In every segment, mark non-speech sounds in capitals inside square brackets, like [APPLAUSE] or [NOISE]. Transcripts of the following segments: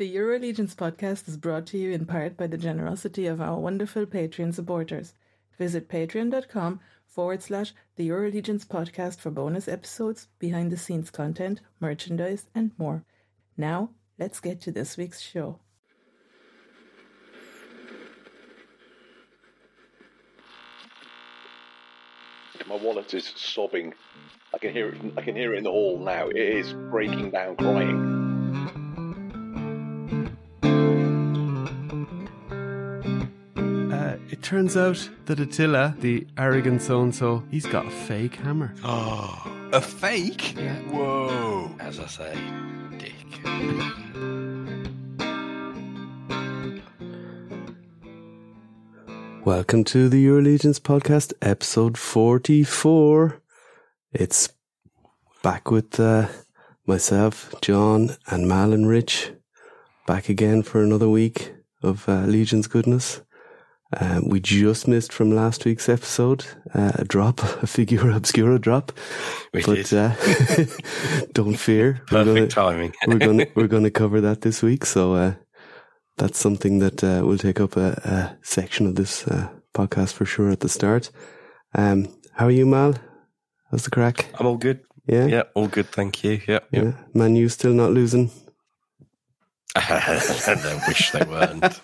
The Euro Legions podcast is brought to you in part by the generosity of our wonderful Patreon supporters. Visit patreon.com forward slash the Euro Legions podcast for bonus episodes, behind the scenes content, merchandise, and more. Now, let's get to this week's show. My wallet is sobbing. I can hear it. I can hear it in the hall now. It is breaking down, crying. Turns out that Attila, the arrogant so and so, he's got a fake hammer. Oh, [GASPS] a fake? Yeah. Whoa. As I say, dick. Welcome to the Euro Legions podcast, episode 44. It's back with uh, myself, John, and Mal and Rich. Back again for another week of uh, Legion's goodness. Um, we just missed from last week's episode uh, a drop, [LAUGHS] a figura obscura drop. We but. Uh, [LAUGHS] don't fear, we're gonna, Perfect timing. we're gonna [LAUGHS] we're gonna cover that this week. So uh, that's something that uh, will take up a, a section of this uh, podcast for sure at the start. Um, how are you, Mal? How's the crack? I'm all good. Yeah, Yeah, all good. Thank you. Yeah, yeah. yeah. Man, you still not losing? [LAUGHS] I wish they weren't.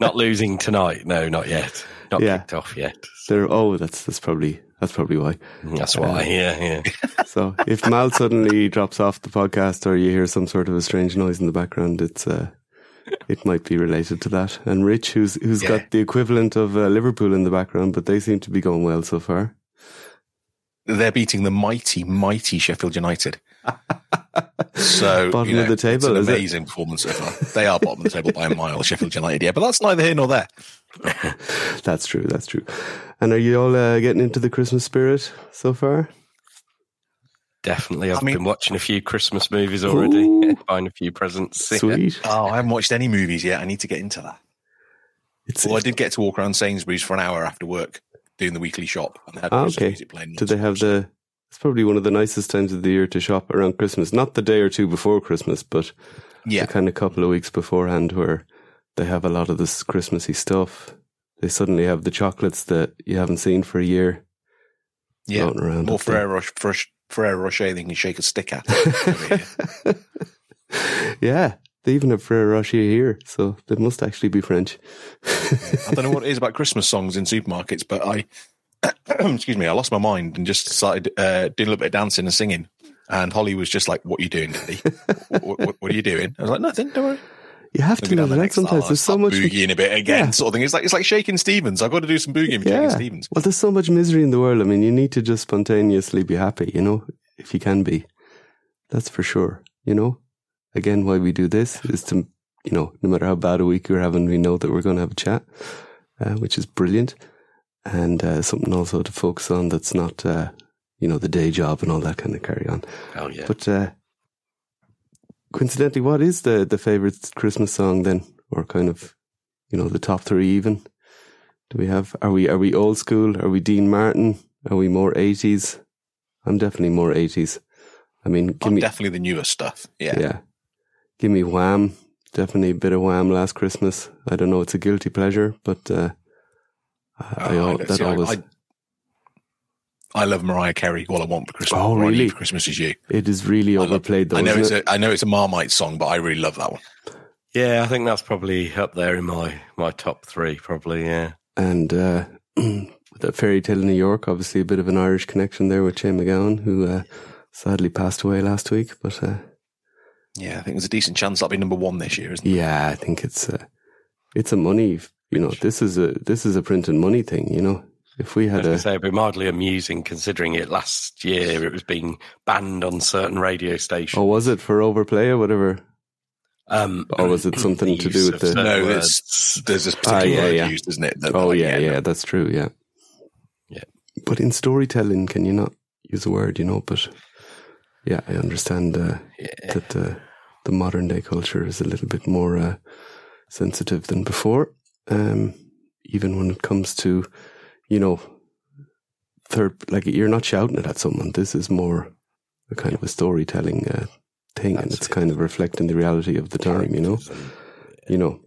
not losing tonight. No, not yet. Not Yeah. kicked off yet. They're, oh, that's that's probably that's probably why. That's why. Yeah, yeah. [LAUGHS] So if Mal suddenly drops off the podcast or you hear some sort of a strange noise in the background, it's uh, it might be related to that. And Rich, who's who's Yeah. got the equivalent of uh, Liverpool in the background, but they seem to be going well so far. They're beating the mighty, mighty Sheffield United. So [LAUGHS] Bottom you know, of the table, it's an is it? amazing performance so far. They are bottom of the table by a mile, Sheffield United. Yeah, but that's neither here nor there. [LAUGHS] That's true. That's true. And are you all uh, getting into the Christmas spirit so far? Definitely. I've I mean- been watching a few Christmas movies already. Ooh. [LAUGHS] Buying a few presents. Yeah. Sweet. Oh, I haven't watched any movies yet. I need to get into that. It's, Well, I did get to walk around Sainsbury's for an hour after work doing the weekly shop. And they had Christmas okay. music playing. Do they have the? It's probably one of the nicest times of the year to shop around Christmas. Not the day or two before Christmas, but Yeah. the kind of couple of weeks beforehand where they have a lot of this Christmassy stuff. They suddenly have the chocolates that you haven't seen for a year Yeah. around. More. Ferrero, Ferrero Rocher than you shake a stick at. [LAUGHS] yeah, they even have Ferrero Rocher here, so they must actually be French. I don't know what it is about Christmas songs in supermarkets, but I, [COUGHS] excuse me, I lost my mind and just started uh, doing a little bit of dancing and singing. And Holly was just like, "What are you doing, Daddy? what, what, what are you doing?" I was like, "Nothing. Don't worry." You have to know the that next sometimes. There's so start much. boogieing a bit again, Yeah. sort of thing. It's like it's like Shakin' Stevens. I've got to do some boogieing with Shakin' Stevens. Well, there's so much misery in the world. I mean, you need to just spontaneously be happy, you know, if you can be. That's for sure. You know, again, why we do this is to, you know, no matter how bad a week you're having, we know that we're going to have a chat, uh, which is brilliant. And uh, something also to focus on that's not, uh, you know, the day job and all that kind of carry on. Oh, yeah. But uh, coincidentally, what is the, the favourite Christmas song then? Or kind of, you know, the top three even? Do we have, are we, are we old school? Are we Dean Martin? Are we more 80s? I'm definitely more 80s. I mean, give I'm me, definitely the newer stuff. Yeah. yeah. Give me Wham. Definitely a bit of Wham last Christmas. I don't know, it's a guilty pleasure, but, uh, I, I, Oh, al- that see, always, I, I love Mariah Carey. All I want for Christmas. Oh, All I need really? for Christmas is you. it is really overplayed though. I know it's it? a I know it's a Marmite song, but I really love that one. Yeah, I think that's probably up there in my, my top three, probably. Yeah. and uh, [CLEARS THROAT] with that fairy tale in New York, obviously a bit of an Irish connection there with Shane MacGowan, who uh, sadly passed away last week. But uh, Yeah, I think there's a decent chance that'll be number one this year, isn't it? yeah, I think it's uh, it's a money. You know, this is a this is a print and money thing. You know, if we had a to say it'd be mildly amusing considering it last year it was being banned on certain radio stations. Or was it for overplay or whatever? Um, Or was it something to do with the- No, words. there's there's this Ah, particular yeah, word yeah. used, isn't it? that, Oh like, yeah, yeah, no. that's true. Yeah, Yeah. But in storytelling, can you not use a word? You know, but yeah, I understand uh, Yeah. that uh, the modern day culture is a little bit more uh, sensitive than before. Um, even when it comes to, you know, third, like you're not shouting it at someone. This is more a kind of a storytelling uh, thing, and it's it. kind of reflecting the reality of the time. You know, you know,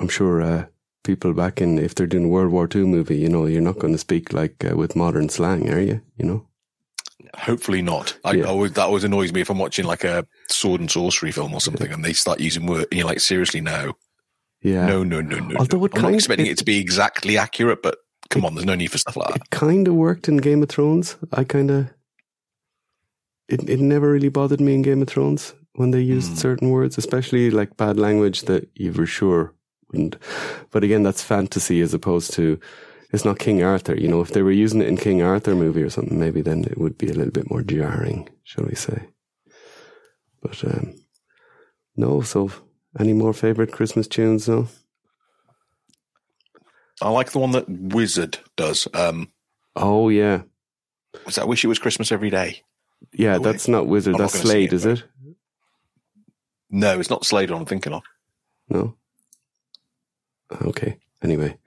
I'm sure uh, people back in if they're doing a World War II movie, you know, you're not going to speak like uh, with modern slang, are you? You know, Hopefully not. I, Yeah. Always, that always annoys me if I'm watching like a sword and sorcery film or something, and they start using word, and you're like, seriously, no, yeah. no, no, no, no. Although no. it I'm not expecting it- it to be exactly accurate, but come on, there's no need for stuff like that. It kind of worked in Game of Thrones. I kind of. It, it never really bothered me in Game of Thrones when they used Mm. certain words, especially like bad language that you were sure wouldn't. But again, that's fantasy as opposed to. It's not King Arthur. You know, if they were using it in King Arthur movie or something, maybe then it would be a little bit more jarring, shall we say. But um, no, so any more favorite Christmas tunes? though? I like the one that Wizzard does. Um, Oh yeah, was that "Wish It Was Christmas Every Day"? yeah. That's not Wizzard. I'm that's gonna Slade, it, is it? No, it's not Slade. I'm thinking of. No. Okay. Anyway.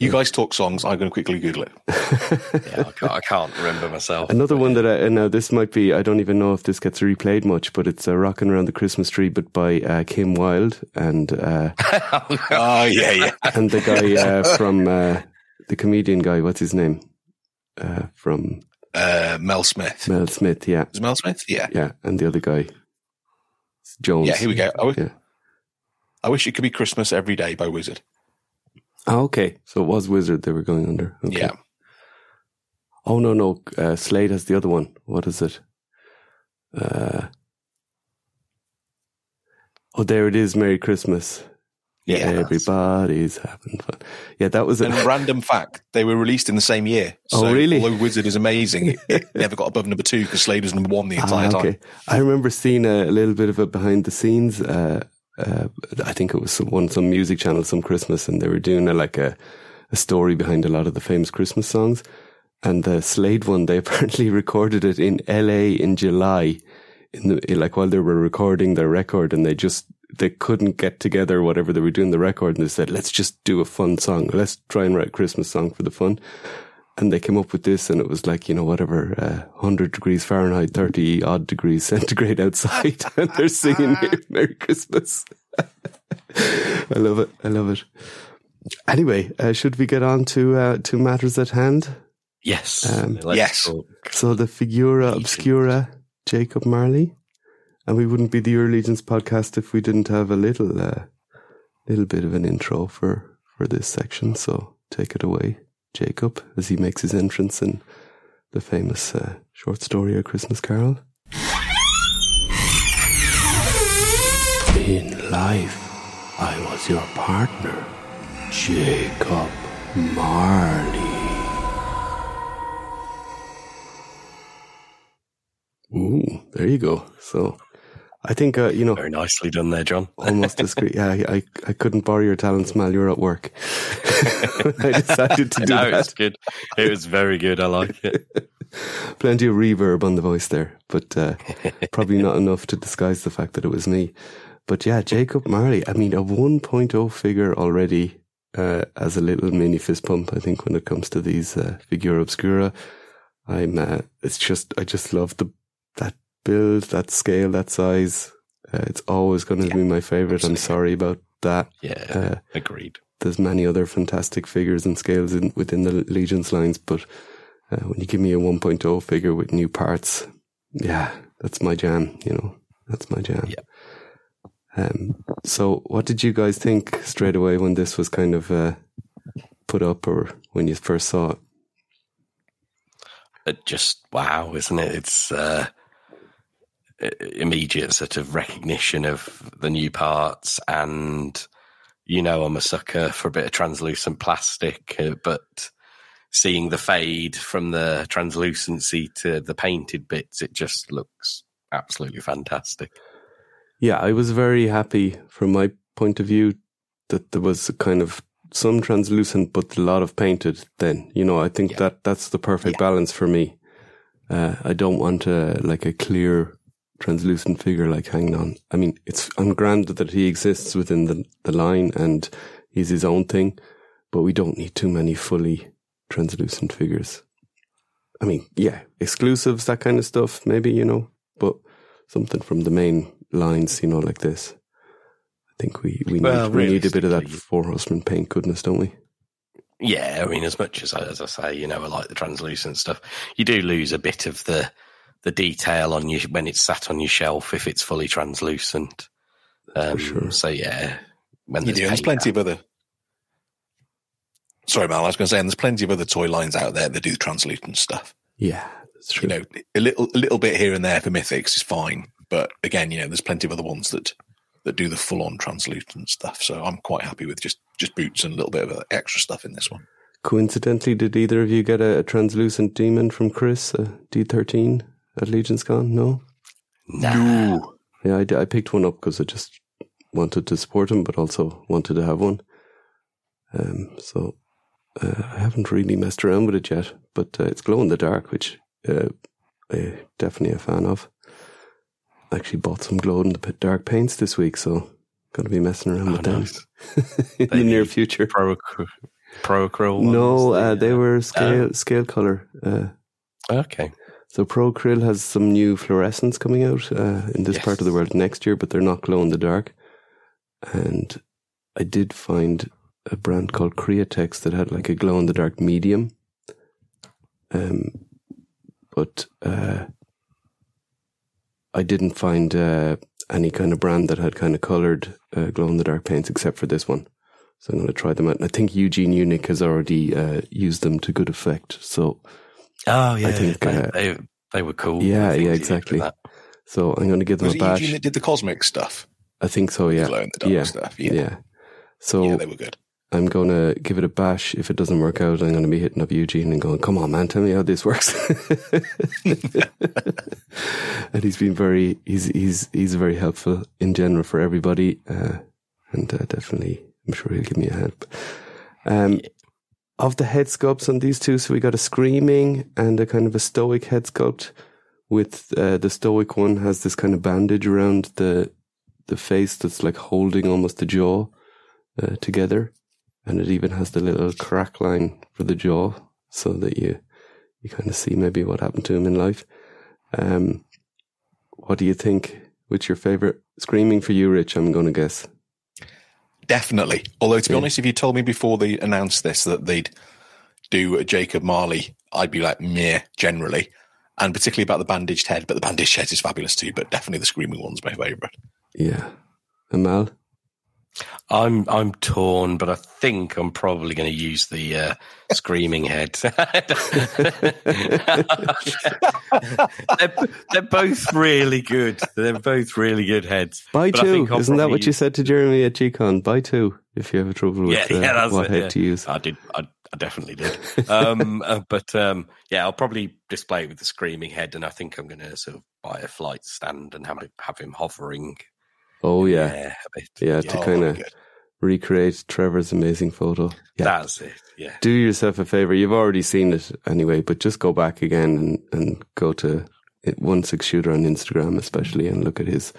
You guys talk songs. I'm going to quickly Google it. [LAUGHS] yeah, I can't, I can't remember myself. Another one that I and now this might be I don't even know if this gets replayed much, but it's uh, "Rocking Around the Christmas Tree," but by uh, Kim Wilde and uh, [LAUGHS] Oh yeah, yeah. and the guy uh, from uh, the comedian guy. What's his name? Uh, from Uh, Mel Smith. Mel Smith. Yeah, Is Mel Smith? Yeah. yeah, and the other guy, Jones. Yeah. Here we go. I, w- Yeah. I wish it could be Christmas every day by Wizzard. Oh, okay, so it was Wizzard they were going under. Okay. Yeah. Oh no no, uh, Slade has the other one. What is it? Uh, oh, there it is. Merry Christmas. Yeah. Everybody's having fun. Yeah, that was a And [LAUGHS] random fact, they were released in the same year. Oh, So really? Although Wizzard is amazing, it, [LAUGHS] never got above number two because Slade was number one the entire Ah, time. I remember seeing a, a little bit of it behind the scenes. Uh, uh, I think it was some, one some music channel, some Christmas, and they were doing a, like a, a story behind a lot of the famous Christmas songs. And the Slade one, they [LAUGHS] apparently recorded it in L.A. in July, in the like while they were recording their record, and they just they couldn't get together whatever they were doing the record, and they said, "Let's just do a fun song. Let's try and write a Christmas song for the fun." And they came up with this, and it was like you know whatever, uh, hundred degrees Fahrenheit, thirty odd degrees centigrade outside, [LAUGHS] and they're singing [LAUGHS] [LAUGHS] "Merry Christmas." I love it. I love it. Anyway, uh, should we get on to uh, to matters at hand? yes. Um, yes. talk. So the figura obscura, Jacob Marley, and we wouldn't be the Euro Legions podcast if we didn't have a little uh, little bit of an intro for for this section. So take it away, Jacob, as he makes his entrance in the famous uh, short story A Christmas Carol. In life, I was your partner, Jacob Marley. Ooh, there you go. So, I think uh, you know Very nicely done there, John. [LAUGHS] almost discreet. Yeah, I, I couldn't borrow your talents, Mal. You're at work. [LAUGHS] I decided to [LAUGHS] do no, it's that. good. It was very good. I like it. Plenty of reverb on the voice there, but uh, probably not enough to disguise the fact that it was me. But yeah, Jacob Marley. I mean, a 1.0 figure already uh, as a little mini fist pump. I think when it comes to these uh, figura obscura, I'm. Uh, it's just I just love the that build, that scale, that size. Uh, it's always going to Yeah, be my favorite. I'm sorry about that. Yeah, Uh, agreed. there's many other fantastic figures and scales in, within the Legions lines, but uh, when you give me a 1.0 figure with new parts, yeah, that's my jam. You know, that's my jam. Yeah. Um. So, what did you guys think straight away when this was kind of uh, put up, or when you first saw it? It just wow, isn't it? It's uh, immediate sort of recognition of the new parts, and you know, I'm a sucker for a bit of translucent plastic, uh, but seeing the fade from the translucency to the painted bits, it just looks absolutely fantastic. Yeah, I was very happy from my point of view that there was a kind of some translucent but a lot of painted then. You know, I think Yeah. that that's the perfect Yeah. balance for me. Uh, I don't want a, like a clear translucent figure like hanging on. I mean, it's, I'm grand that he exists within the, the line and he's his own thing, but we don't need too many fully translucent figures. I mean, yeah, exclusives, that kind of stuff, maybe, you know, but something from the main lines, you know, like this. I think we we Well, need we need a bit of that four horsemen paint goodness, don't we? Yeah, I mean, as much as as I say, you know, I like the translucent stuff. You do lose a bit of the the detail on you when it's sat on your shelf if it's fully translucent. Um, sure. So yeah, when You there's do. There's paint plenty of other. Sorry, Mal. I was going to say, and there's plenty of other toy lines out there that do translucent stuff. Yeah, that's true. You know, a little, a little bit here and there for mythics is fine, but again, you know, there's plenty of other ones that that do the full on translucent stuff. So I'm quite happy with just just boots and a little bit of extra stuff in this one. Coincidentally, did either of you get a, a translucent demon from Chris, a D13 at Legion's Con? No? Nah. Yeah, I picked one up because I just wanted to support him, but also wanted to have one. Um, so uh, I haven't really messed around with it yet, but uh, it's glow in the dark, which uh, I'm definitely a fan of. I actually bought some glow in the dark paints this week, so going to be messing around Oh, with them nice. [LAUGHS] in the near future. Pro pro acryl. No, ones, uh, the, they were scale um, scale color. Uh, okay. So Pro Acryl has some new fluorescence coming out uh, in this part of the world next year, but they're not glow in the dark. And I did find a brand called Createx that had like a glow in the dark medium. Um, but uh, I didn't find uh, any kind of brand that had kind of colored uh, glow in the dark paints except for this one. So I'm going to try them out. And I think Eugene Unic has already uh, used them to good effect. So Oh yeah, I think, they, uh, they they were cool. yeah, yeah, you did with exactly. So I'm going to give them Was a it bash. Eugene that did the cosmic stuff? I think so. Yeah, the yeah, stuff. yeah. Yeah. So yeah, they were good. I'm going to give it a bash. If it doesn't work out, I'm going to be hitting up Eugene and going, "Come on, man, tell me how this works." [LAUGHS] and he's been very, he's he's he's very helpful in general for everybody, uh, and uh, definitely, I'm sure he'll give me a hand. Um, of the head sculpts on these two, so we got a screaming and a kind of a stoic head sculpt. With uh, the stoic one has this kind of bandage around the the face that's like holding almost the jaw uh, together, and it even has the little crack line for the jaw, so that you you kind of see maybe what happened to him in life. Um, what do you think? What's your favorite screaming for you, Rich? I'm going to guess. Definitely. Although, to be Yeah. honest, if you told me before they announced this that they'd do a Jacob Marley, I'd be like, meh, generally. And particularly about the bandaged head, but the bandaged head is fabulous too. But definitely the screaming one's my favourite. Yeah, Amal. I'm I'm torn, but I think I'm probably going to use the uh, screaming head. [LAUGHS] they're, they're both really good. They're both really good heads. Buy But two. Isn't that what you said to Jeremy at GCon? Buy two if you have a trouble with Yeah, uh, yeah, that's what it, head yeah. to use. I did. I, I definitely did. Um, [LAUGHS] uh, but um, yeah, I'll probably display it with the screaming head, and I think I'm going to sort of buy a flight stand and have it, have him hovering. Oh yeah, bit. yeah, to Oh, kind of recreate Trevor's amazing photo. Yeah, That's it. Yeah. do yourself a favor. You've already seen it anyway, but just go back again and, and go to it- one six shooter on Instagram, especially, and look at his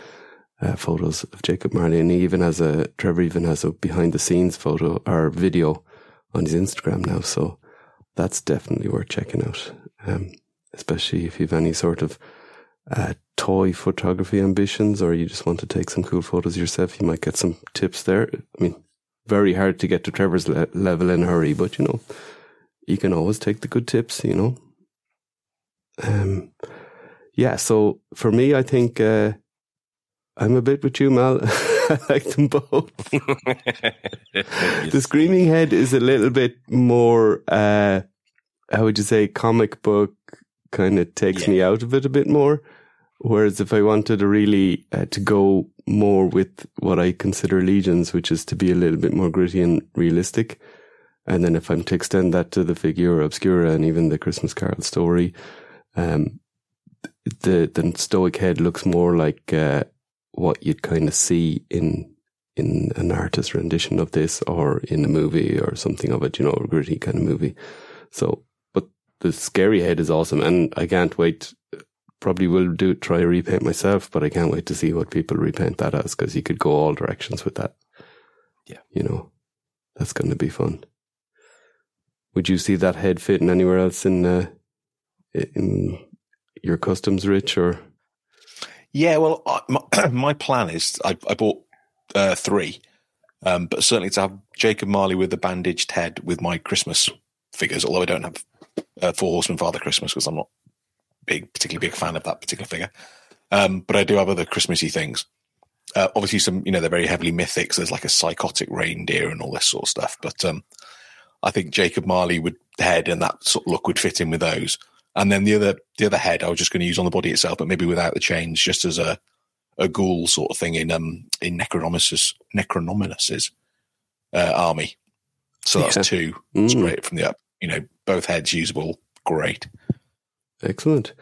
uh, photos of Jacob Marley. And he even has a Trevor even has a behind the scenes photo or video on his Instagram now. So that's definitely worth checking out, um, especially if you've any sort of uh, toy photography ambitions or you just want to take some cool photos yourself. You might get some tips there. I mean, very hard to get to Trevor's le- level in a hurry, but you know, you can always take the good tips, you know. Um, yeah, so for me, I think uh, I'm a bit with you, Mal. [LAUGHS] I like them both. [LAUGHS] The Screaming Head is a little bit more, uh, how would you say, comic book kind of takes Yeah. me out of it a bit more. Whereas if I wanted to really uh, to go more with what I consider legions, which is to be a little bit more gritty and realistic, and then if I'm to extend that to the figura obscura and even the Christmas Carol story, um, the the Stoic head looks more like uh, what you'd kind of see in in an artist rendition of this, or in a movie or something of it, you know, a gritty kind of movie. So, but the scary head is awesome, and I can't wait. Probably will do try a repaint myself, but I can't wait to see what people repaint that as because you could go all directions with that. Yeah. you know, that's going to be fun. Would you see that head fitting anywhere else in uh, in your customs, Rich? Or Yeah, well, I, my, [CLEARS THROAT] my plan is I, I bought uh, three, um, but certainly to have Jacob Marley with the bandaged head with my Christmas figures. Although I don't have uh, Four Horsemen Father Christmas because I'm not big, particularly big fan of that particular figure. Um, but I do have other Christmassy things. Uh, obviously, some you know they're very heavily mythic. So there's like a psychotic reindeer and all this sort of stuff. But um, I think Jacob Marley would head and that sort of look would fit in with those. And then the other the other head I was just going to use on the body itself, but maybe without the chains, just as a a ghoul sort of thing in um in Necronominus's Necronominus's uh, army. So that's Yeah. two Mm. straight from the up. You know, both heads usable. Great. Excellent.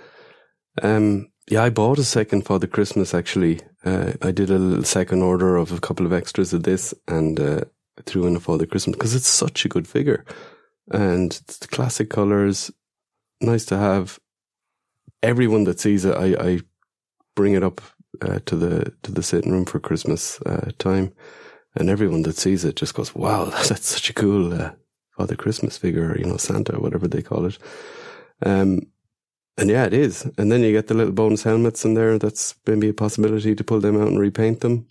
Um, yeah, I bought a second for the Christmas actually. Uh, I did a little second order of a couple of extras of this and uh, threw in a Father Christmas because it's such a good figure. And it's the classic colors, nice to have. Everyone that sees it, I, I bring it up uh, to the to the sitting room for Christmas uh, time, and everyone that sees it just goes, "Wow, [LAUGHS] that's such a cool uh, Father Christmas figure," you know, Santa, whatever they call it. Um, and yeah, it is. And then you get the little bonus helmets in there. That's maybe a possibility to pull them out and repaint them.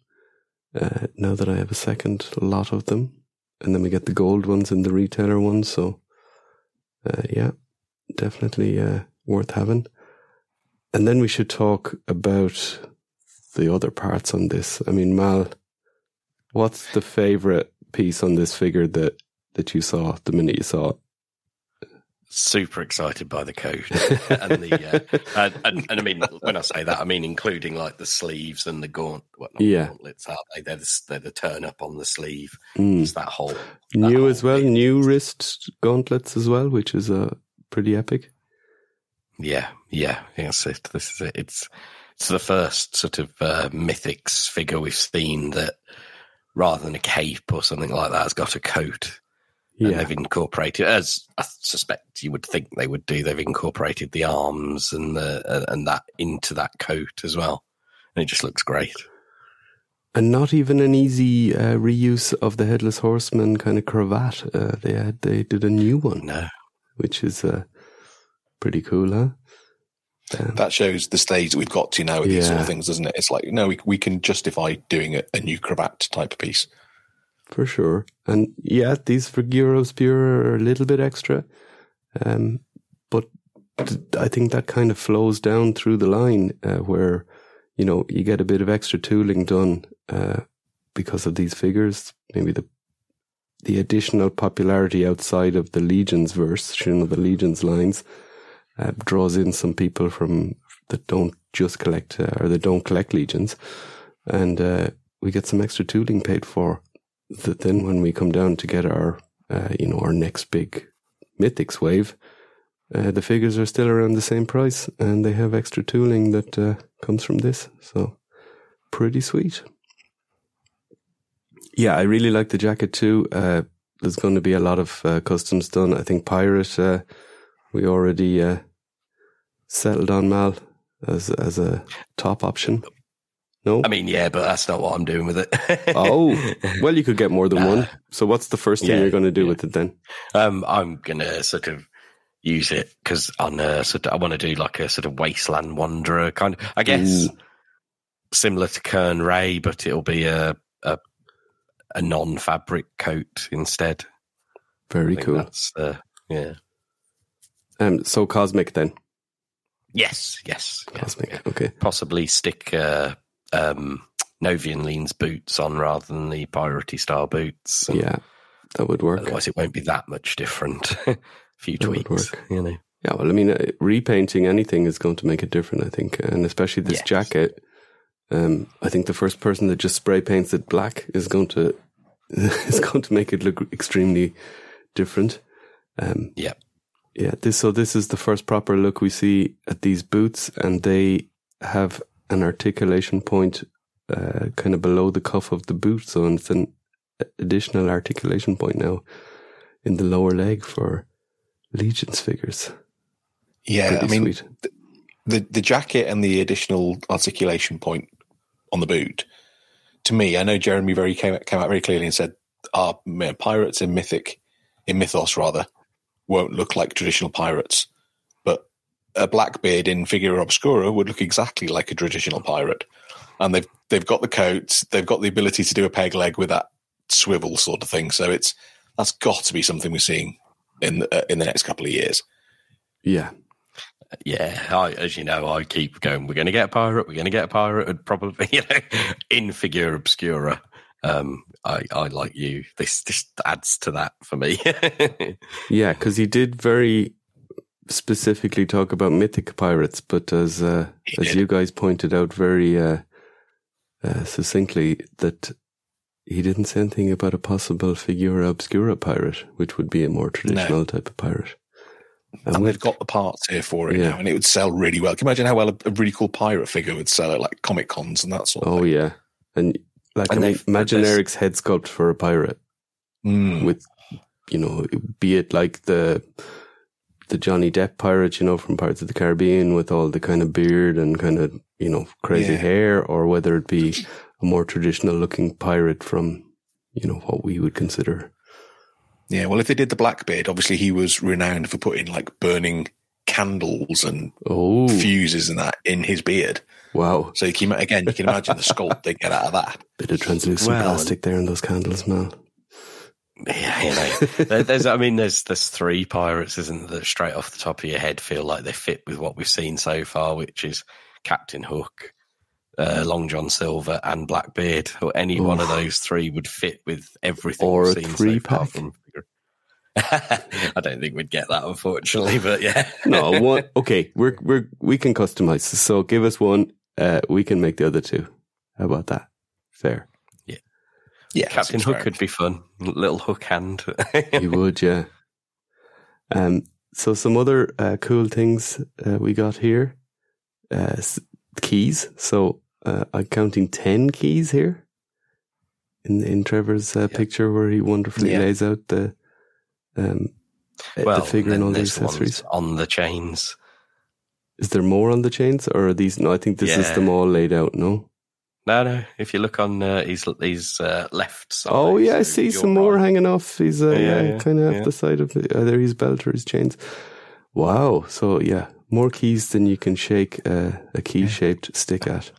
Uh, now that I have a second lot of them. And then we get the gold ones and the retailer ones. So, uh, yeah, definitely uh, worth having. And then we should talk about the other parts on this. I mean, Mal, what's the favorite piece on this figure that, that you saw the minute you saw it? Super excited by the coat [LAUGHS] and the uh, and, and, and I mean when I say that I mean including like the sleeves and the gaunt what not Yeah. gauntlets are they they're the, they're the turn up on the sleeve Mm. it's that whole New whole as well, bit. new wrist gauntlets as well, which is uh, pretty epic. yeah yeah yes it this is it it's it's the first sort of uh, mythics figure we've seen that rather than a cape or something like that has got a coat and Yeah, they've incorporated as I suspect you would think they would do. They've incorporated the arms and the and, and that into that coat as well, and it just looks great. and not even an easy uh, reuse of the headless horseman kind of cravat. Uh, they had they did a new one, No, which is uh, pretty cool, huh? Um, That shows the stage that we've got to now with these sort of things, doesn't it? It's like no, we we can justify doing a, a new cravat type of piece. For sure. And yeah, these for Pure are a little bit extra, um, but th- I think that kind of flows down through the line uh, where you know you get a bit of extra tooling done uh, because of these figures. Maybe the the additional popularity outside of the Legions verse, you know, the Legions lines, uh, draws in some people from that don't just collect uh, or that don't collect Legions, and uh, we get some extra tooling paid for. That then when we come down to get our, uh, you know, our next big Mythics wave, uh, the figures are still around the same price, and they have extra tooling that uh, comes from this. So pretty sweet. Yeah, I really like the jacket too. Uh, there's going to be a lot of uh, customs done. I think pirate uh, we already uh, settled on Mal as as a top option. No, I mean yeah, but that's not what I'm doing with it. [LAUGHS] oh, well, you could get more than Nah. one. So what's the first thing Yeah, you're going to do yeah. with it then? um, I'm gonna sort of use it because on a sort of, I want to do like a sort of wasteland wanderer kind of. I guess similar to Kern Ray, but it'll be a a, a non-fabric coat instead. Very cool. That's uh, yeah. Um, so cosmic then. Yes, yes, Cosmic. yeah. Okay. Possibly stick uh, um, Novian Lean's boots on rather than the piratey style boots. and Yeah, that would work. Otherwise, it won't be that much different. [LAUGHS] a few That tweaks, you know. Yeah, well, I mean, uh, repainting anything is going to make it different, I think, and especially this Yes. jacket. Um, I think the first person that just spray paints it black is going to [LAUGHS] is going to make it look extremely different. Um, Yeah. yeah. This so this is the first proper look we see at these boots, and they have an articulation point uh, kind of below the cuff of the boot, so it's an additional articulation point now in the lower leg for Legion's figures. Yeah, Pretty I mean sweet. the the jacket and the additional articulation point on the boot. To me, I know Jeremy very came came out very clearly and said, "Our uh, pirates in mythic, in mythos rather, won't look like traditional pirates." But a Blackbeard in Figura Obscura would look exactly like a traditional pirate, and they've they've got the coat, they've got the ability to do a peg leg with that swivel sort of thing. So it's that's got to be something we're seeing in the, uh, in the next couple of years. Yeah. Yeah, I, as you know, I keep going. We're going to get a pirate. We're going to get a pirate, and probably [LAUGHS] you know, in figura obscura. Um, I, I like you. This this adds to that for me. [LAUGHS] yeah, because he did very specifically talk about mythic pirates, but as uh, as you guys pointed out very uh, uh, succinctly, that he didn't say anything about a possible figura obscura pirate, which would be a more traditional no. type of pirate. And, and they've got the parts here for it yeah. now, and it would sell really well. Can you imagine how well a, a really cool pirate figure would sell at like Comic Cons and that sort of oh, thing? yeah. And like, and I mean, imagine Eric's head sculpt for a pirate mm. with, you know, be it like the the Johnny Depp pirate, you know, from Pirates of the Caribbean with all the kind of beard and kind of, you know, crazy yeah. hair, or whether it be a more traditional looking pirate from, you know, what we would consider. Yeah, well, if they did the Blackbeard, obviously he was renowned for putting like burning candles and oh. fuses and that in his beard. Wow. So you can, again, you can imagine the sculpt they get out of that. Bit of translucent well, plastic there in those candles, man. Yeah, you know, there's, I mean, there's, there's three pirates, isn't there, that straight off the top of your head feel like they fit with what we've seen so far, which is Captain Hook, uh, Long John Silver, and Blackbeard, or any Ooh. one of those three would fit with everything or seen three so. From, [LAUGHS] I don't think we'd get that, unfortunately, [LAUGHS] but yeah. no, one. Okay, we're we're we can customize. So give us one. Uh, we can make the other two. How about that? Fair. Yeah. Captain Hook could be fun. Little hook hand. [LAUGHS] he would, yeah. Um. So some other uh, cool things uh, we got here. Uh, keys. So uh, I'm counting ten keys here. In in Trevor's uh, picture, where he wonderfully lays out the um, well, the figure and all the accessories on the chains. Is there more on the chains, or are these? No, I think this yeah. is them all laid out. No, no, no. If you look on uh, his his uh, left side. Oh yeah, so I see some right. more hanging off. He's uh, yeah, yeah, kind of off the side of either his belt or his chains. Wow. So yeah, more keys than you can shake uh, a key shaped stick at.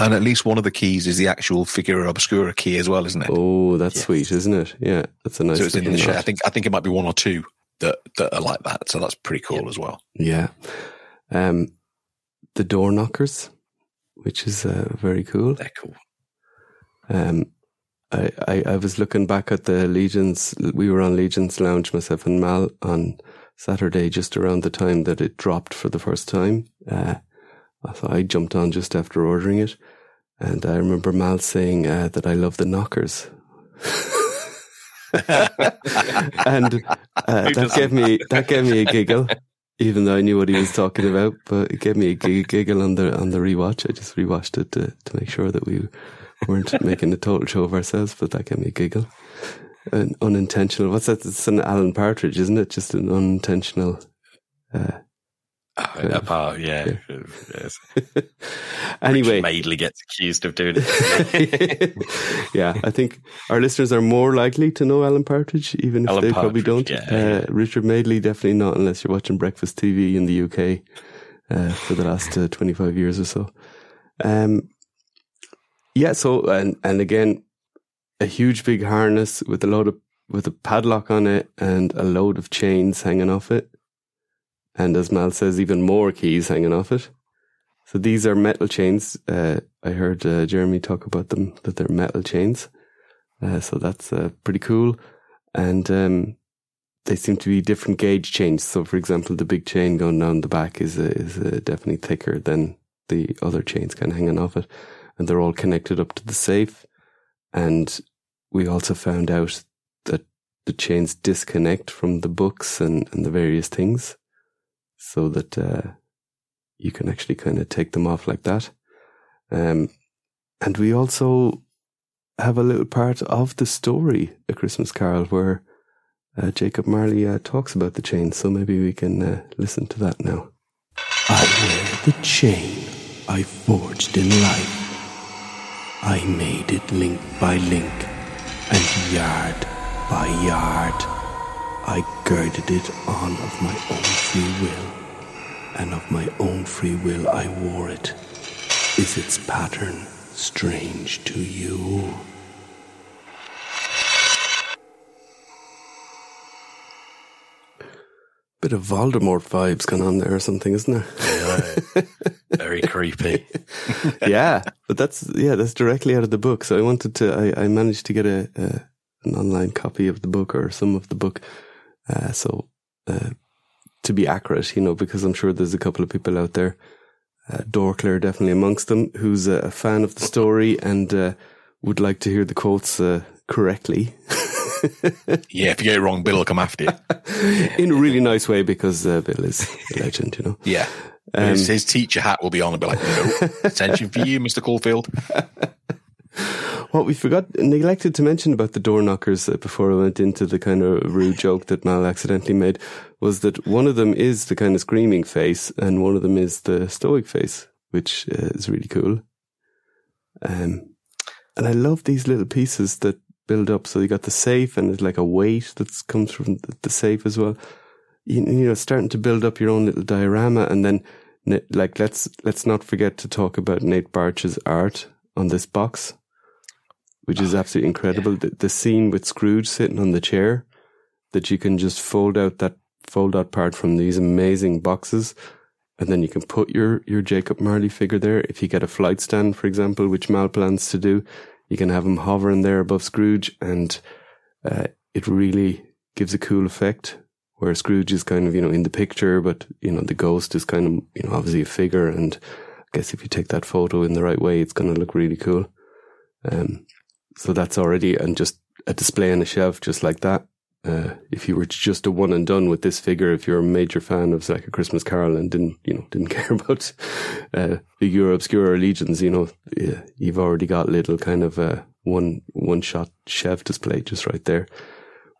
And at least one of the keys is the actual Figura Obscura key as well, isn't it? Oh, that's yes. sweet, isn't it? Yeah, that's a nice. So it's in the shape. I think I think it might be one or two that that are like that. So that's pretty cool yep. as well. Yeah, um, the door knockers, which is uh, very cool. They're cool. Um, I, I I was looking back at the Legions. We were on Legions Lounge, myself and Mal, on Saturday, just around the time that it dropped for the first time. Uh, so I jumped on just after ordering it. And I remember Mal saying uh, that I love the knockers. [LAUGHS] and uh, [LAUGHS] that gave me that gave me a giggle, even though I knew what he was talking about. But it gave me a giggle on the on the rewatch. I just rewatched it to, to make sure that we weren't [LAUGHS] making a total show of ourselves. But that gave me a giggle. An unintentional. What's that? It's an Alan Partridge, isn't it? Just an unintentional uh, [LAUGHS] Apart, yeah. yeah. Yes. [LAUGHS] anyway, Madeley gets accused of doing it. [LAUGHS] yeah, I think our listeners are more likely to know Alan Partridge, even if Alan they Partridge, probably don't. Yeah, uh. Richard Madeley definitely not, unless you're watching Breakfast TV in the UK uh, for the last uh, 25 years or so. Um, yeah. So, and and again, a huge big harness with a load of with a padlock on it and a load of chains hanging off it and as Mal says, even more keys hanging off it. So these are metal chains. Uh, I heard uh, Jeremy talk about them that they're metal chains. Uh, so that's uh, pretty cool, and um, they seem to be different gauge chains. So, for example, the big chain going down the back is uh, is uh, definitely thicker than the other chains kind of hanging off it, and they're all connected up to the safe. And we also found out that the chains disconnect from the books and, and the various things so that uh, you can actually kind of take them off like that. Um, and we also have a little part of the story, A Christmas Carol, where uh, Jacob Marley uh, talks about the chain. So maybe we can uh, listen to that now. I wear the chain I forged in life. I made it link by link and yard by yard. I girded it on of my own free will. and of my own free will I wore it. Is its pattern strange to you? Bit of Voldemort vibes going on there or something, isn't there? Very creepy. [LAUGHS] yeah, but that's yeah, that's directly out of the book. So I wanted to, I, I managed to get a, a an online copy of the book or some of the book. Uh, so uh, to be accurate, you know, because I'm sure there's a couple of people out there, uh, Dorkler definitely amongst them, who's a, a fan of the story and uh, would like to hear the quotes uh, correctly. [LAUGHS] Yeah, if you get it wrong, Bill will come after you. [LAUGHS] in a really nice way because uh, Bill is a legend, you know. Yeah. his, his teacher hat will be on and be like, no, attention for you, Mr. Caulfield. [LAUGHS] What we forgot, neglected to mention about the door knockers uh, before I went into the kind of rude joke that Mal accidentally made was that one of them is the kind of screaming face and one of them is the stoic face, which uh, is really cool. Um, and I love these little pieces that build up. So you got the safe and it's like a weight that comes from the, safe as well. You, you know, starting to build up your own little diorama and then like let's let's not forget to talk about Nate Baertsch's art on this box, which is absolutely incredible. The, the scene with Scrooge sitting on the chair, that you can just fold out that fold out part from these amazing boxes, and then you can put your your Jacob Marley figure there. If you get a flight stand, for example, which Mal plans to do, you can have him hovering there above Scrooge, and uh, it really gives a cool effect. Where Scrooge is kind of you know in the picture, but you know the ghost is kind of you know obviously a figure, and I guess if you take that photo in the right way, it's going to look really cool. Um, so that's already and just a display on a shelf just like that. Uh, if you were just a one and done with this figure, if you're a major fan of like a Christmas Carol and didn't, you know, didn't [LAUGHS] care about uh, figura obscura legions, you know, yeah, you've already got little kind of uh, one one shot shelf display just right there.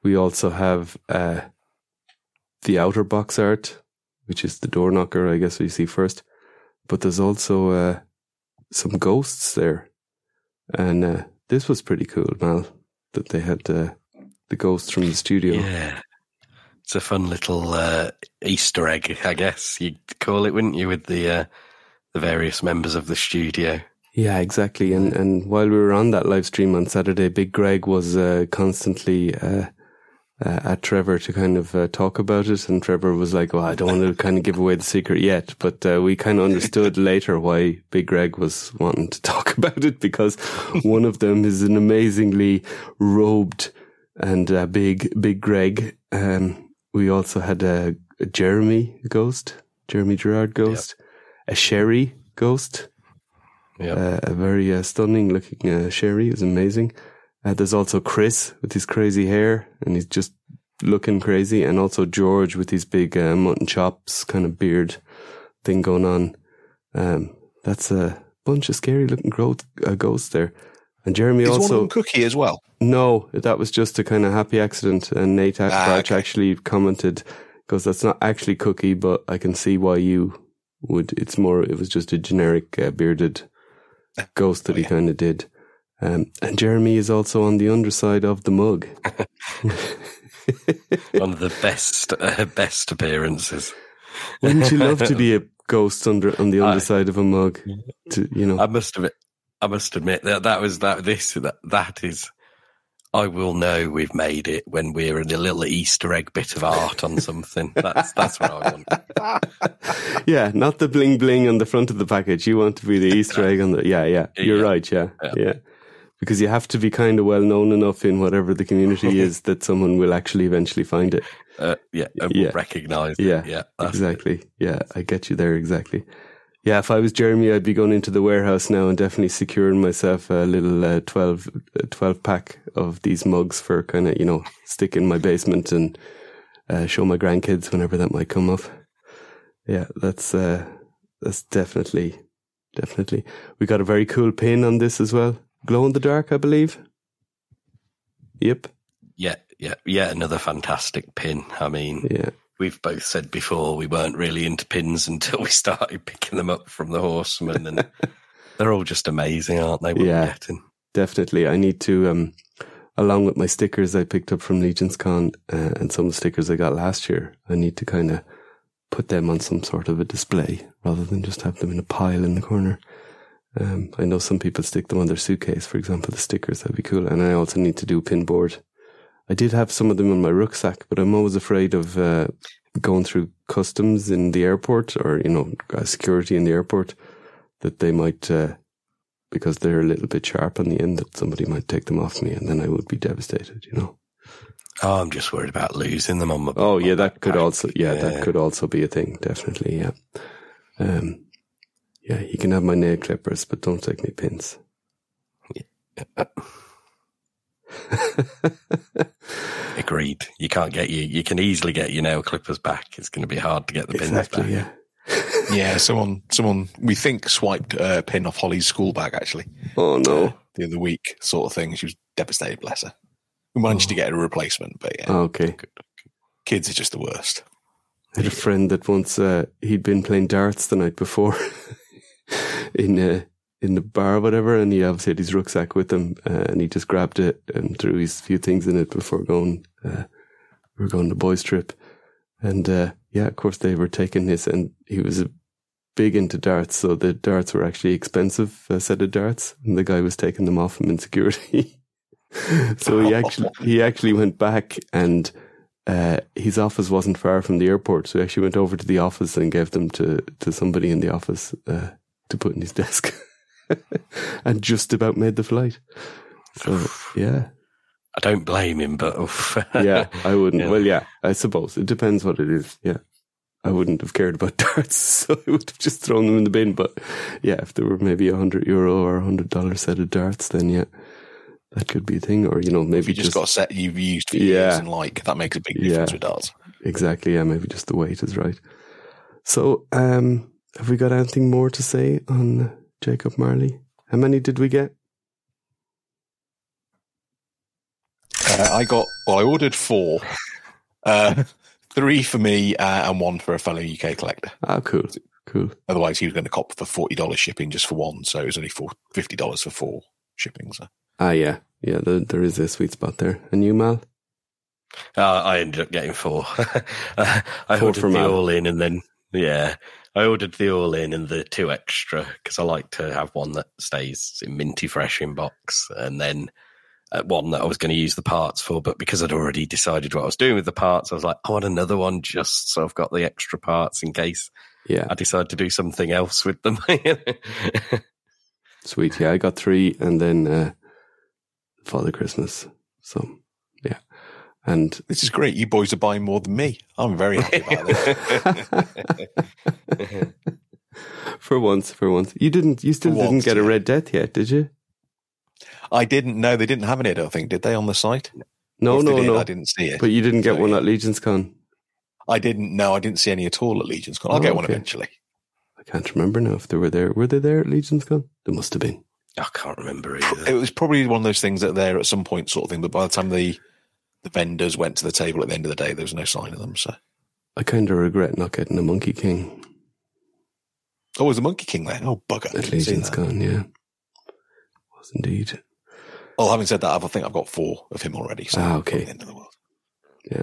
We also have uh, the outer box art, which is the door knocker, I guess we see first. But there's also uh, some ghosts there, and uh, this was pretty cool, Mal, that they had uh, the ghosts from the studio. Yeah. It's a fun little uh, Easter egg, I guess you'd call it, wouldn't you, with the uh, the various members of the studio. Yeah, exactly. And and while we were on that live stream on Saturday, Big Greg was uh, constantly uh, uh, at Trevor to kind of uh, talk about it, and Trevor was like, "Well, I don't want to kind of give away the secret yet," but uh, we kind of understood [LAUGHS] later why Big Greg was wanting to [LAUGHS] talk about it because one of them is an amazingly robed and uh, big Big Greg. Um, we also had a, a Jeremy ghost, Jeremy Gerard ghost, a Sherry ghost Yeah. uh, a very uh, stunning looking uh, Sherry. It was amazing. Uh, there's also Chris with his crazy hair and he's just looking crazy. And also George with his big uh, mutton chops kind of beard thing going on. Um, that's a bunch of scary looking growth, uh, ghosts there. And Jeremy Is also, Cookie as well? no, that was just a kind of happy accident. And Nate Ah, okay. actually commented, because that's not actually Cookie, but I can see why you would. It's more, it was just a generic uh, bearded ghost that he yeah. kind of did. Um, and Jeremy is also on the underside of the mug. [LAUGHS] One of the best uh, best appearances. [LAUGHS] Wouldn't you love to be a ghost under on the underside of a mug? To you know, I must admit, I must admit that that was that. This that that is. I will know we've made it when we're in a little Easter egg bit of art on something. That's that's what I want. [LAUGHS] yeah, not the bling bling on the front of the package. You want to be the Easter egg on the. Yeah, yeah, you're Yeah. right. Yeah, Yeah. yeah. Because you have to be kind of well known enough in whatever the community is that someone will actually eventually find it. Uh, yeah, Yeah. will recognise. it. Yeah, yeah, exactly. Yeah, I get you there exactly. Yeah, if I was Jeremy, I'd be going into the warehouse now and definitely securing myself a little uh, 12, uh, 12 pack of these mugs for kind of, you know, stick in my basement and uh, show my grandkids whenever that might come up. Yeah, that's, uh, that's definitely, definitely. We got a very cool pin on this as well. Glow in the dark, I believe. Yep. Yeah, yeah, yeah. Another fantastic pin. I mean, Yeah. we've both said before we weren't really into pins [LAUGHS] until we started picking them up from the horseman, and [LAUGHS] they're all just amazing, aren't they? Yeah. definitely. I need to, um, along with my stickers I picked up from Legion's Con uh, and some of the stickers I got last year, I need to kind of put them on some sort of a display rather than just have them in a pile in the corner. Um, I know some people stick them on their suitcase, for example, the stickers, that'd be cool. And I also need to do pin board. I did have some of them in my rucksack, but I'm always afraid of uh, going through customs in the airport or, you know, uh, security in the airport that they might, uh, because they're a little bit sharp on the end, that somebody might take them off me and then I would be devastated, you know. Oh, I'm just worried about losing them on my. Oh, yeah, that could backpack. also, yeah, that could also be a thing, definitely, yeah. Um, yeah, you can have my nail clippers, but don't take me pins. [LAUGHS] Agreed. You can't get you. You can easily get your nail clippers back. It's going to be hard to get the pins exactly, back. yeah. [LAUGHS] Yeah, someone, someone we think swiped a pin off Holly's school bag actually Oh, no. the other week, sort of thing. She was devastated, bless her. We managed to get a replacement, but yeah, Okay. kids are just the worst. I had a friend that once uh, he'd been playing darts the night before [LAUGHS] [LAUGHS] in uh, in the bar or whatever, and he obviously had his rucksack with him, uh, and he just grabbed it and threw his few things in it before going. Uh, we were going on the boys' trip, and uh, yeah, of course they were taking this, and he was big into darts, so the darts were actually expensive set of darts, and the guy was taking them off him in security. [LAUGHS] so he actually he actually went back and uh, his office wasn't far from the airport, so he actually went over to the office and gave them to, to somebody in the office uh, to put in his desk, [LAUGHS] and just about made the flight. So yeah, I don't blame him, but [LAUGHS] yeah, I wouldn't. Yeah. Well, yeah, I suppose it depends what it is. Yeah, I wouldn't have cared about [LAUGHS] darts, so I would have just thrown them in the bin. But yeah, if there were maybe a hundred euro or a hundred dollar set of darts, then yeah, that could be a thing. Or you know, maybe you just, got a set you've used for Yeah. years and like, that makes a big difference Yeah. with darts. Exactly, yeah, maybe just the weight is right. So, um, have we got anything more to say on Jacob Marley? How many did we get? Uh, I got, well, I ordered four, uh, [LAUGHS] three for me uh, and one for a fellow UK collector. Ah, cool, cool. Otherwise, he was going to cop for forty dollars shipping just for one, so it was only for fifty dollars for four shipping. So Ah, yeah, yeah, there, there is a sweet spot there. And you, Mal? Uh, I ended up getting four. [LAUGHS] I Four ordered for the all in and then, yeah, I ordered the all in and the two extra because I like to have one that stays in minty fresh in box and then uh, one that I was going to use the parts for. But because I'd already decided what I was doing with the parts, I was like, I want another one just so I've got the extra parts in case Yeah, I decide to do something else with them. [LAUGHS] sweet. Yeah, I got three, and then uh, Father Christmas. So, and this is great. You boys are buying more than me. I'm very happy about this. [LAUGHS] for once, for once, you didn't. You still For didn't once, get a. Red Death yet, did you? I didn't know they didn't have any. I don't think did they on the site? No, if no, did, no. I didn't see it. But you didn't get So, one at Legion's Con. I didn't know. I didn't see any at all at Legion's Con. I'll Oh, get one okay. eventually. I can't remember now if they were there. Were they there at Legion's Con? They must have been. I can't remember either. It was probably one of those things that they're at some point, sort of thing. But by the time the the vendors went to the table at the end of the day, there was no sign of them. So, I kind of regret not getting a Monkey King oh, was the Monkey King there? Oh, bugger! I at didn't see Legion's Yeah, was indeed. Well, having said that, I think I've got four of him already. So Ah, okay. the end of the world. Yeah.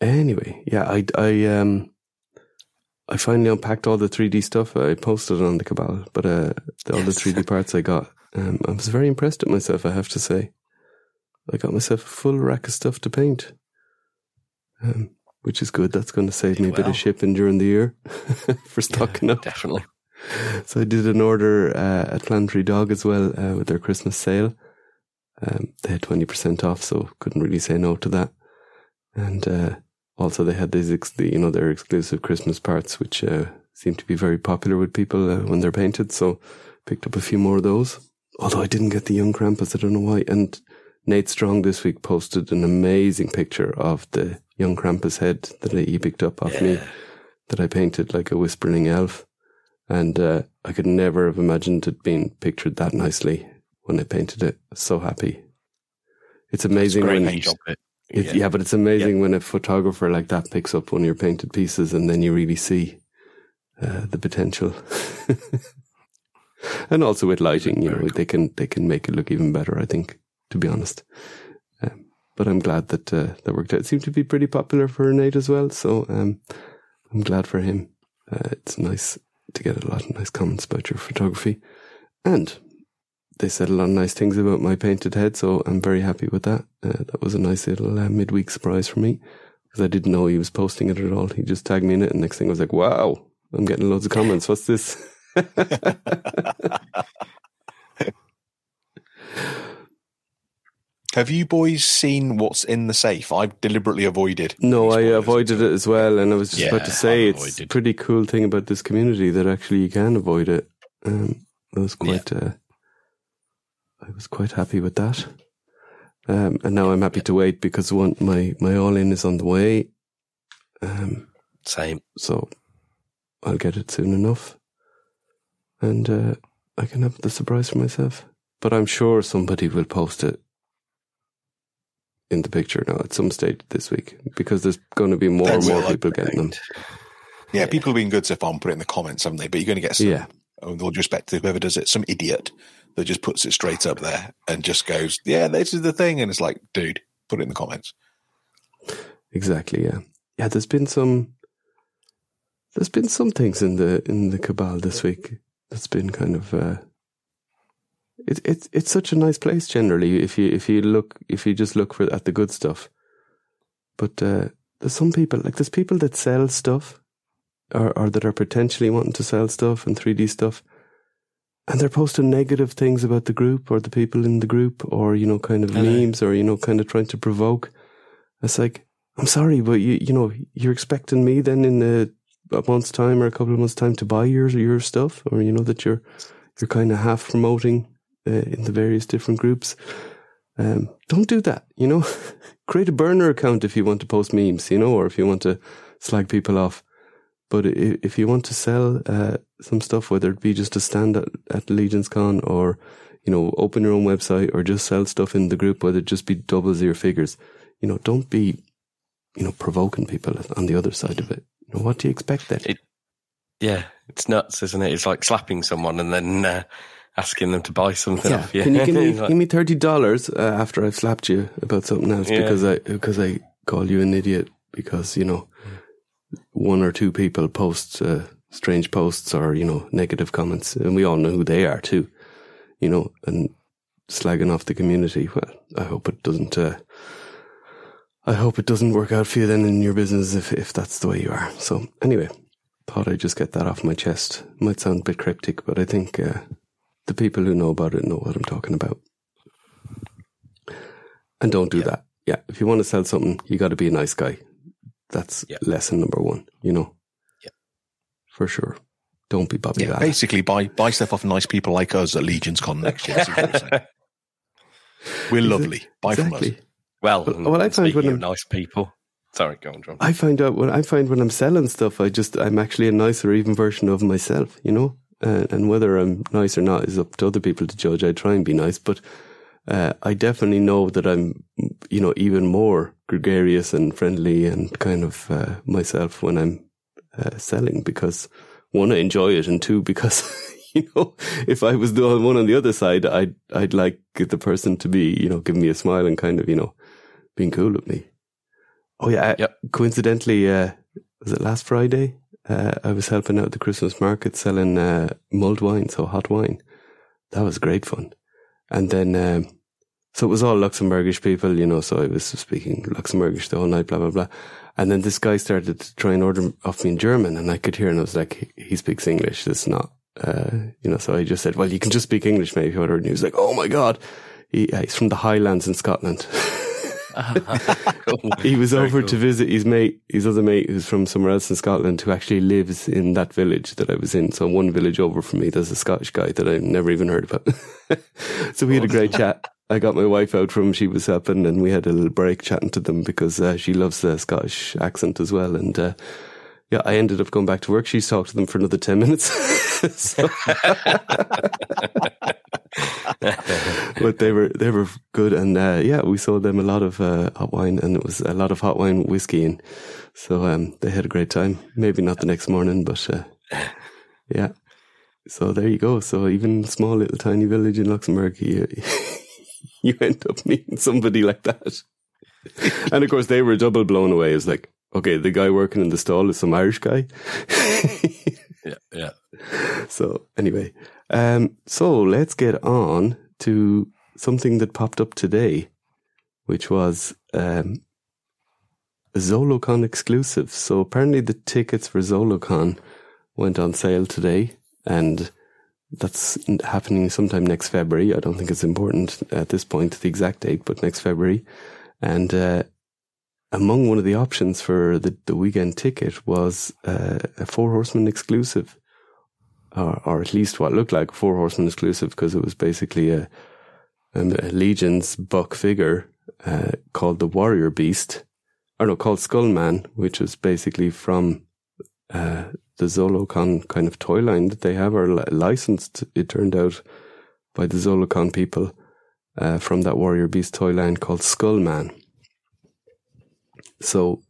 Anyway, yeah, I, I, um, I finally unpacked all the 3D stuff. I posted it on the Cabal, but uh, the, all the 3D parts I got, um, I was very impressed with myself. I have to say, I got myself a full rack of stuff to paint, um, which is good. That's going to save me a bit of shipping during the year [LAUGHS] for stocking up. Definitely. So I did an order uh, at Planetary Dog as well uh, with their Christmas sale. Um, they had twenty percent off, so couldn't really say no to that. And uh, also they had these, ex- the, you know, their exclusive Christmas parts, which uh, seem to be very popular with people uh, when they're painted. So picked up a few more of those. Although I didn't get the young Krampus, I don't know why. And Nate Strong this week posted an amazing picture of the young Krampus head that he picked up off me that I painted like a whispering elf. And uh, I could never have imagined it being pictured that nicely when I painted it. So happy. It's amazing Great when job. It. it, yeah. but it's amazing when a photographer like that picks up one of your painted pieces and then you really see uh, the potential. [LAUGHS] and also with lighting, you know, cool. they can they can make it look even better. I think, to be honest. Um, but I'm glad that uh, that worked out. It seemed to be pretty popular for Nate as well. So um, I'm glad for him. Uh, it's nice to get a lot of nice comments about your photography, and they said a lot of nice things about my painted head. So I'm very happy with that. Uh, that was a nice little uh, midweek surprise for me because I didn't know he was posting it at all. He just tagged me in it, and next thing I was like, "Wow, I'm getting loads of comments. What's this?" [LAUGHS] [LAUGHS] Have you boys seen what's in the safe? I've deliberately avoided. No, I avoided it as well, and I was just about to say it's a pretty cool thing about this community that actually you can avoid it. Um, I was quite, uh, I was quite happy with that. Um, and now I'm happy to wait because one my my all in is on the way. Um, Same. so I'll get it soon enough, and uh, I can have the surprise for myself. But I'm sure somebody will post it in the picture now at some stage this week because there's going to be more and more people getting them. Yeah, people have been good so far and put it in the comments, haven't they? But you're going to get some, Yeah. with all due respect to whoever does it, some idiot that just puts it straight up there and just goes, yeah, this is the thing. And it's like, dude, put it in the comments. Exactly. Yeah. Yeah. There's been some. There's been some things in the in the cabal this week that's been kind of. Uh, it, it's it's such a nice place generally if you if you look if you just look for at the good stuff, but uh, there's some people like there's people that sell stuff, or or that are potentially wanting to sell stuff and 3D stuff, and they're posting negative things about the group or the people in the group or you know kind of memes or you know kind of trying to provoke. It's like I'm sorry, but you you know you're expecting me then in a, a month's time or a couple of months' time to buy your your stuff, or you know that you're you're kind of half promoting uh, in the various different groups. Um, don't do that. You know, [LAUGHS] create a burner account if you want to post memes. You know, or if you want to slag people off. But if you want to sell uh, some stuff, whether it be just a stand at, at Legion's Con or you know open your own website or just sell stuff in the group, whether it just be doubles your figures, you know, don't be you know provoking people on the other side of it. You know, what do you expect then? It- Yeah, it's nuts, isn't it? It's like slapping someone and then uh, asking them to buy something Yeah. off you. Can you give me [LAUGHS] Like, give me thirty dollars uh, after I've slapped you about something else Yeah. because I because I call you an idiot because you know one or two people post uh, strange posts or you know negative comments and we all know who they are too, you know, and slagging off the community. Well, I hope it doesn't. Uh, I hope it doesn't work out for you then in your business if if that's the way you are. So anyway, thought I'd just get that off my chest. Might sound a bit cryptic, but I think. The people who know about it know what I'm talking about. And don't do that. Yeah, if you want to sell something, you got to be a nice guy. That's Yeah. lesson number one, you know? Yeah. For sure. Don't be Bobby Yeah, Lara. basically, buy buy stuff off nice people like us at Legion's Con next year. That's what I'm saying. [LAUGHS] We're lovely. Buy from us. Exactly. well, Well, well, I find when I'm- nice people. Sorry, go on, John. I find out when I find when I'm selling stuff, I just I'm actually a nicer even version of myself, you know. Uh, and whether I'm nice or not is up to other people to judge. I try and be nice, but uh, I definitely know that I'm, you know, even more gregarious and friendly and kind of uh, myself when I'm uh, selling because one, I enjoy it, and two, because [LAUGHS] you know, if I was the one on the other side, I'd I'd like the person to be, you know, giving me a smile and kind of, you know, being cool with me. Oh yeah, I- Yep. coincidentally, uh, was it last Friday? Uh, I was helping out the Christmas market selling uh, mulled wine, so hot wine. That was great fun. And then, um, so it was all Luxembourgish people, you know, so I was speaking Luxembourgish the whole night, blah, blah, blah. And then this guy started to try and order off me in German, and I could hear, and I was like, he, he speaks English. It's not, uh, you know, so I just said, well, you can just speak English, maybe, whatever. And he was like, oh my God. He, uh, he's from the Highlands in Scotland. [LAUGHS] [LAUGHS] he was Very over cool. to visit his mate, his other mate who's from somewhere else in Scotland who actually lives in that village that I was in. So one village over from me, there's a Scottish guy that I never even heard about. [LAUGHS] so we had a great chat. I got my wife out from she was helping and we had a little break chatting to them because uh, she loves the Scottish accent as well. And uh, yeah, I ended up going back to work. She's talked to them for another 10 minutes. [LAUGHS] [LAUGHS] but they were they were good, and uh, yeah, we sold them a lot of uh, hot wine, and it was a lot of hot wine whiskey, and so um, they had a great time. Maybe not the next morning, but uh, [LAUGHS] yeah. So there you go. So even small little tiny village in Luxembourg, you [LAUGHS] you end up meeting somebody like that, and of course they were double blown away. It's like, okay, the guy working in the stall is some Irish guy. Yeah, yeah. so anyway, um, so let's get on to something that popped up today, which was um, ZoloCon exclusive. So apparently the tickets for ZoloCon went on sale today, and that's happening sometime next February. I don't think it's important at this point the exact date, but next February. And uh, among one of the options for the, the weekend ticket was uh, a Four Horsemen exclusive, or, or at least what looked like a Four Horsemen exclusive, because it was basically a, um, a Legion's buck figure uh, called the Warrior Beast, or no, called Skullman, which was basically from uh, the Zolocon kind of toy line that they have, or li- licensed, it turned out, by the Zolocon people uh, from that Warrior Beast toy line called Skullman. So,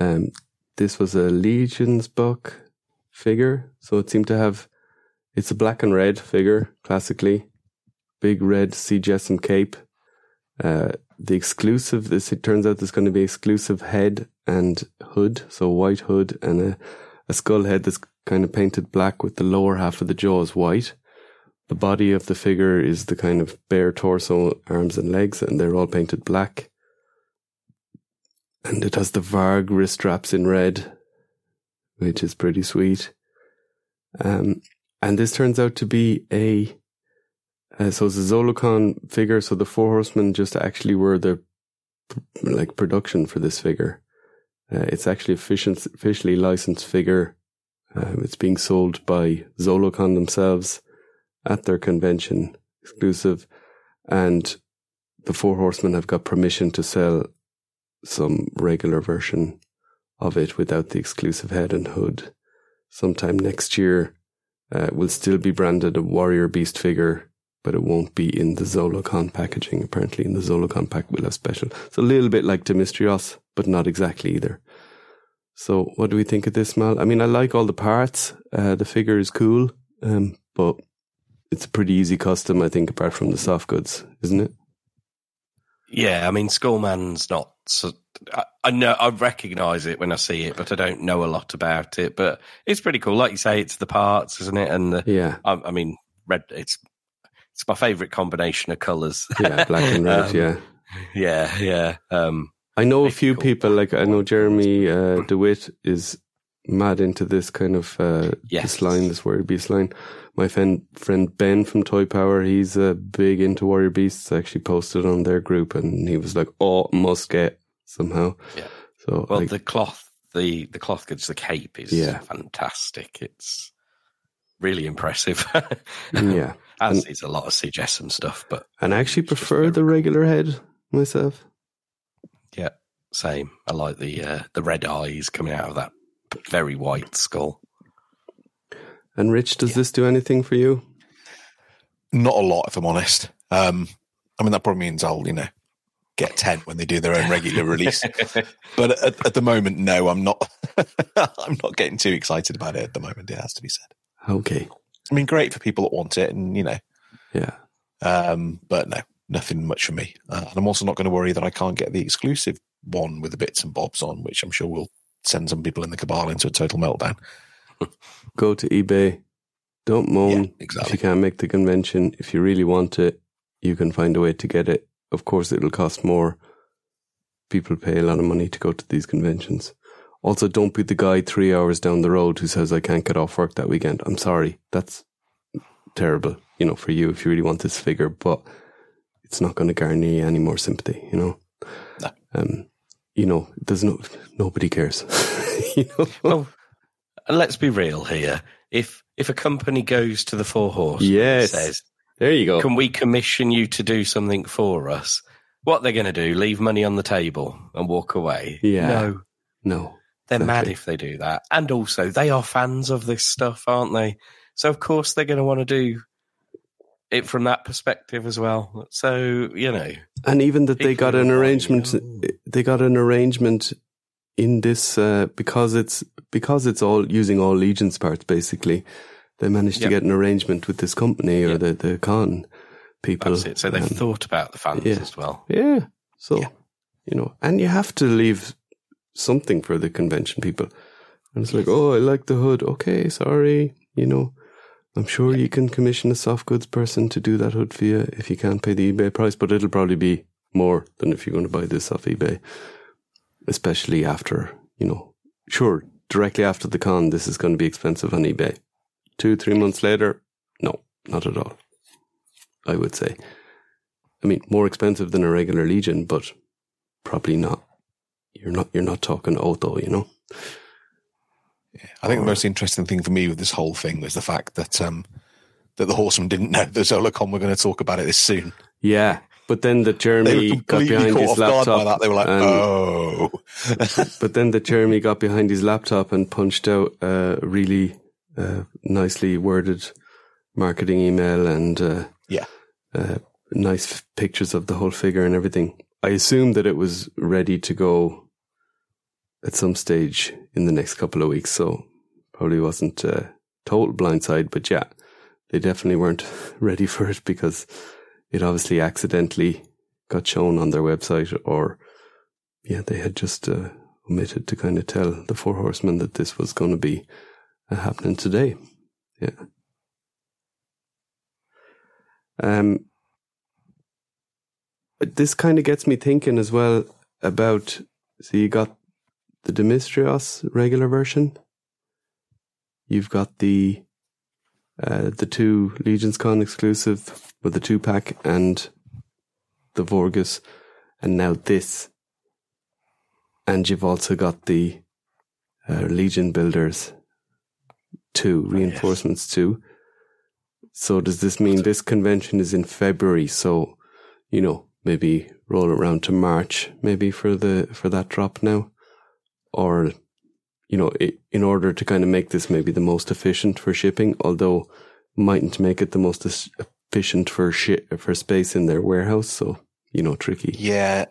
um, this was a Legion's buck figure. So it seemed to have, it's a black and red figure, classically. Big red C. Jessam cape. Uh, the exclusive, this, it turns out there's going to be exclusive head and hood. So white hood and a, a skull head that's kind of painted black with the lower half of the jaws white. The body of the figure is the kind of bare torso, arms and legs, and they're all painted black and it has the Varg wrist straps in red, which is pretty sweet. Um, and this turns out to be a uh, so it's a Zolocon figure. So the Four Horsemen just actually were the like production for this figure. Uh, it's actually officially licensed figure. Uh, it's being sold by Zolocon themselves at their convention exclusive, and the Four Horsemen have got permission to sell some regular version of it without the exclusive head and hood. Sometime next year, uh, will still be branded a Warrior Beast figure, but it won't be in the Zolocon packaging. Apparently, in the Zolocon pack, we'll have special. It's a little bit like Demistrios, but not exactly either. So, what do we think of this, Mal? I mean, I like all the parts. Uh, the figure is cool, um, but it's a pretty easy custom, I think, apart from the soft goods, isn't it? Yeah, I mean, Skullman's not. I, I, know I recognise it when I see it, but I don't know a lot about it. But it's pretty cool. Like you say, it's the parts, isn't it? And the, yeah, I, I mean, red. It's it's my favourite combination of colours. Yeah, black and [LAUGHS] red. um, yeah, yeah, yeah. Um, I know a few cool. people. Like I know Jeremy uh, [CLEARS THROAT] Dewitt is mad into this kind of uh, Yes. this line, this Warrior Beast line. My friend friend Ben from Toy Power, he's uh, big into Warrior Beasts. I actually posted on their group, and he was like, "Oh, must get somehow." Yeah. So well, like, the cloth, the the cloth goods, the cape is Yeah. fantastic. It's really impressive. [LAUGHS] yeah, [LAUGHS] As is a lot of C. Jessam stuff, but and I actually prefer the regular head myself. yeah, same. I like the uh, the red eyes coming out of that very white skull. And Rich, does this do anything for you? Not a lot, if I'm honest. Um, I mean, that probably means I'll, you know, get 10 when they do their own regular release. [LAUGHS] But at, at the moment, no, I'm not. [LAUGHS] I'm not getting too excited about it at the moment. It has to be said. Okay, I mean, great for people that want it, and you know, yeah, um, but no, nothing much for me. Uh, and I'm also not going to worry that I can't get the exclusive one with the bits and bobs on, which I'm sure will send some people in the cabal into a total meltdown. [LAUGHS] go to eBay. Don't moan Yeah, if you can't make the convention. If you really want it, you can find a way to get it. Of course, it'll cost more. People pay a lot of money to go to these conventions. Also, don't be the guy three hours down the road who says, I can't get off work that weekend. I'm sorry. That's terrible, you know, for you if you really want this figure, but it's not going to garner you any more sympathy, you know? No. Um, you know, there's no, nobody cares. [LAUGHS] you know? Well, let's be real here. If if a company goes to the Four Horse Yes. and says, there you go. "Can we commission you to do something for us?" What they're going to do? Leave money on the table and walk away? Yeah. No, no. they're mad Exactly. if they do that. And also, they are fans of this stuff, aren't they? So of course they're going to want to do it from that perspective as well. So you know, And even that they got an will buy, arrangement, oh. they got an arrangement in this uh, because it's because it's all using all Legion's parts. Basically, they managed to get an arrangement with this company or Yep. the the con people. that's it. So they've Um, thought about the fans yeah. as well. yeah. So Yeah. you know, and you have to leave something for the convention people. And it's like, oh, I like the hood. Okay, sorry. You know, I'm sure you can commission a soft goods person to do that hood for you if you can't pay the eBay price, but it'll probably be more than if you're going to buy this off eBay, especially after, you know, sure, directly after the con, this is going to be expensive on eBay. Two, three months later, no, not at all. I would say. I mean, more expensive than a regular Legion, but probably not. You're not. You're not talking Otho, you know. Yeah. I think the most interesting thing for me with this whole thing was the fact that um, that the horsemen didn't know the Zolocon were going to talk about it this soon. Yeah, but then the Jeremy got behind his laptop. that. They were like, and- "Oh, [LAUGHS] but then the Jeremy got behind his laptop and punched out a really uh, nicely worded marketing email and uh, Yeah. uh, nice f- pictures of the whole figure and everything. I assumed that it was ready to go at some stage in the next couple of weeks, so probably wasn't a total blindside. But yeah, they definitely weren't [LAUGHS] ready for it because it obviously accidentally got shown on their website or yeah, they had just uh, omitted to kind of tell the Four Horsemen that this was going to be uh, happening today. Yeah. Um, this kind of gets me thinking as well about. So you got the Demistrios regular version. You've got the uh, the two Legions Con exclusive with the two pack and the Vorgus, and now this and you've also got the uh, Legion Builders two oh, reinforcements two. So does this mean this convention is in February? So you know maybe roll it around to March maybe for the for that drop now, or you know i in order to kind of make this maybe the most efficient for shipping, although mightn't make it the most efficient for shi for space in their warehouse. So you know tricky. yeah."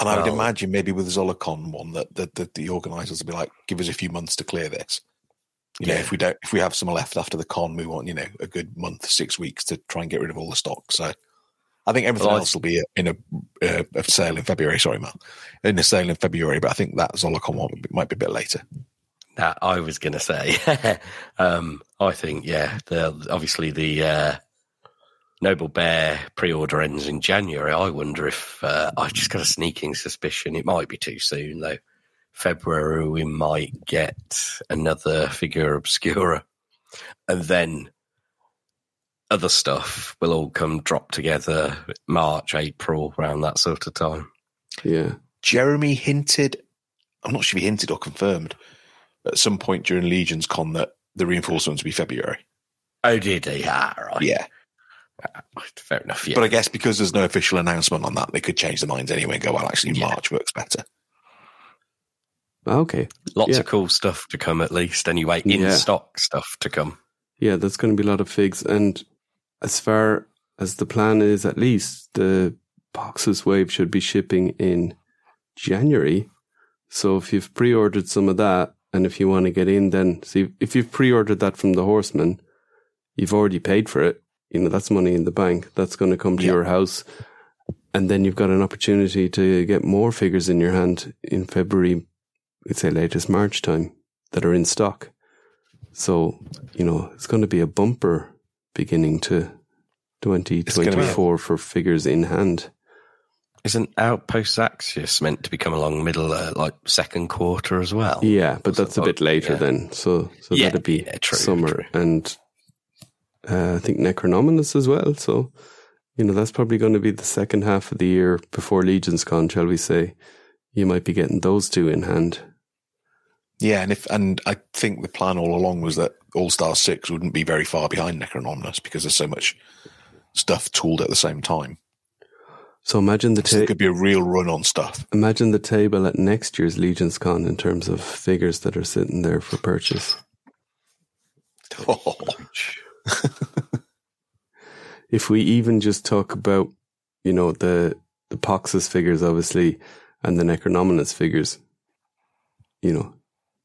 And I would imagine maybe with the Zolocon one that that, that the organisers will be like, "Give us a few months to clear this." You know, Yeah. if we don't, if we have some left after the con, we want you know a good month, six weeks to try and get rid of all the stock. So, I think everything Well, else will be in a, uh, a sale in February. Sorry, Mal, in a sale in February. But I think that Zolocon one might be a bit later. That I was going to say. [LAUGHS] um, I think, yeah, the, obviously the uh, Noble Bear pre-order ends in January. I wonder if uh, I've just got a sneaking suspicion it might be too soon though. February we might get another figura obscura, and then other stuff will all come drop together March, April, around that sort of time. Yeah. Jeremy hinted, I'm not sure if he hinted or confirmed at some point during Legion's Con that the reinforcements would be February. Oh, did he? Ah, right. Yeah. Fair enough. Yeah. But I guess because there's no official announcement on that, they could change their minds anyway and go, well, actually, Yeah. March works better. Okay. Lots Yeah. of cool stuff to come, at least. Anyway, in Yeah. stock stuff to come. Yeah, there's going to be a lot of figs. And as far as the plan is, at least the Poxxus wave should be shipping in January. So if you've pre-ordered some of that, and if you want to get in, then see if you've pre-ordered that from the Horseman, you've already paid for it. You know that's money in the bank. That's going to come to Yeah. your house, and then you've got an opportunity to get more figures in your hand in February. We'd say latest March time that are in stock. So, you know, it's going to be a bumper beginning to gonna be a- 2024 for figures in hand. Isn't Outpost Zaxxius meant to be come along middle, uh, like second quarter as well? Yeah, but that's a bit later yeah. then. So, so Yeah, that'd be yeah, true, summer true. and uh, I think Necronominus as well. So, you know, that's probably going to be the second half of the year before Legion's Con, shall we say. You might be getting those two in hand. Yeah, and if and I think the plan all along was that All Star Six wouldn't be very far behind Necronominus because there's so much stuff tooled at the same time. So imagine the So could be a real run on stuff. imagine the table at next year's Legion's Con in terms of figures that are sitting there for purchase. [LAUGHS] Oh. [LAUGHS] if we even just talk about, you know, the the Poxxus figures, obviously, and the Necronominus figures, you know,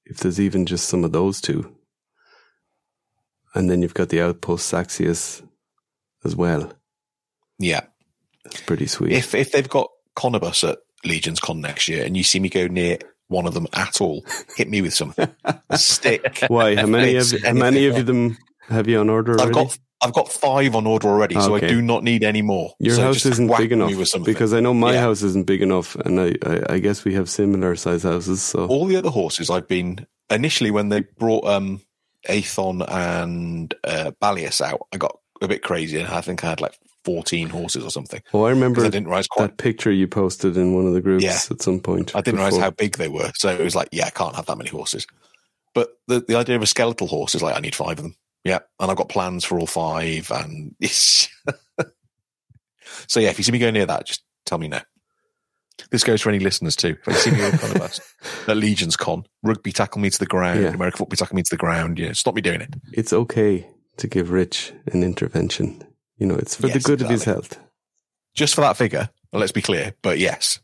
if there's even just some of those two, and then you've got the Outpost Zaxxius as well, yeah, that's pretty sweet. if if they've got Conibus at Legion's Con next year, and you see me go near one of them at all. Hit me with something. [LAUGHS] A stick. Why? How many of how many of them have you on order already? I've got I've got five on order already, so I do not need any more. Your So house isn't big enough because I know my Yeah. house isn't big enough, and I, I, I guess we have similar size houses. So all the other horses I've been initially when they brought um Athon and uh, Balius out, I got a bit crazy and I think I had like fourteen horses or something. oh, I remember I didn't realize quite that picture you posted in one of the groups Yeah. at some point. I didn't realize how big they were. So it was like, yeah, I can't have that many horses. But the, the idea of a skeletal horse is like, I need five of them. Yeah. And I've got plans for all five. And [LAUGHS] so, yeah, if you see me go near that, just tell me no. This goes for any listeners too. If you see me in front of at Legion's Con, rugby tackle me to the ground, Yeah. American football tackle me to the ground. Yeah, stop me doing it. It's okay to give Rich an intervention. You know, it's for the Yes, good of his health. Just for that figure. well, Let's be clear. But yes,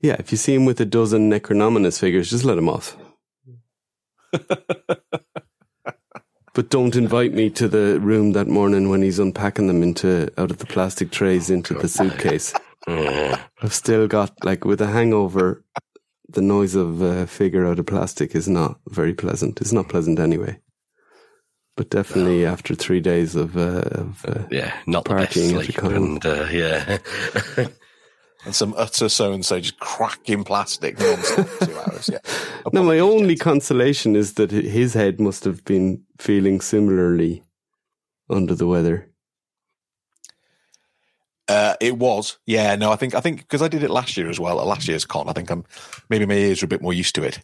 Yeah, if you see him with a dozen Necronominus figures, just let him off. [LAUGHS] but don't invite me to the room that morning when he's unpacking them into out of the plastic trays into the suitcase. I've still got like with a hangover. The noise of a figure out of plastic is not very pleasant. It's not pleasant anyway. But definitely after three days of, uh, of uh, Yeah, not the best Partying sleep. And uh, yeah. [LAUGHS] and some utter so and so just cracking plastic non-stop for [LAUGHS] two hours. Yeah. No, my only gents. consolation is that his head must have been feeling similarly under the weather. Uh, it was, yeah. No, I think I think because I did it last year as well. At last year's con, I think I'm maybe my ears are a bit more used to it.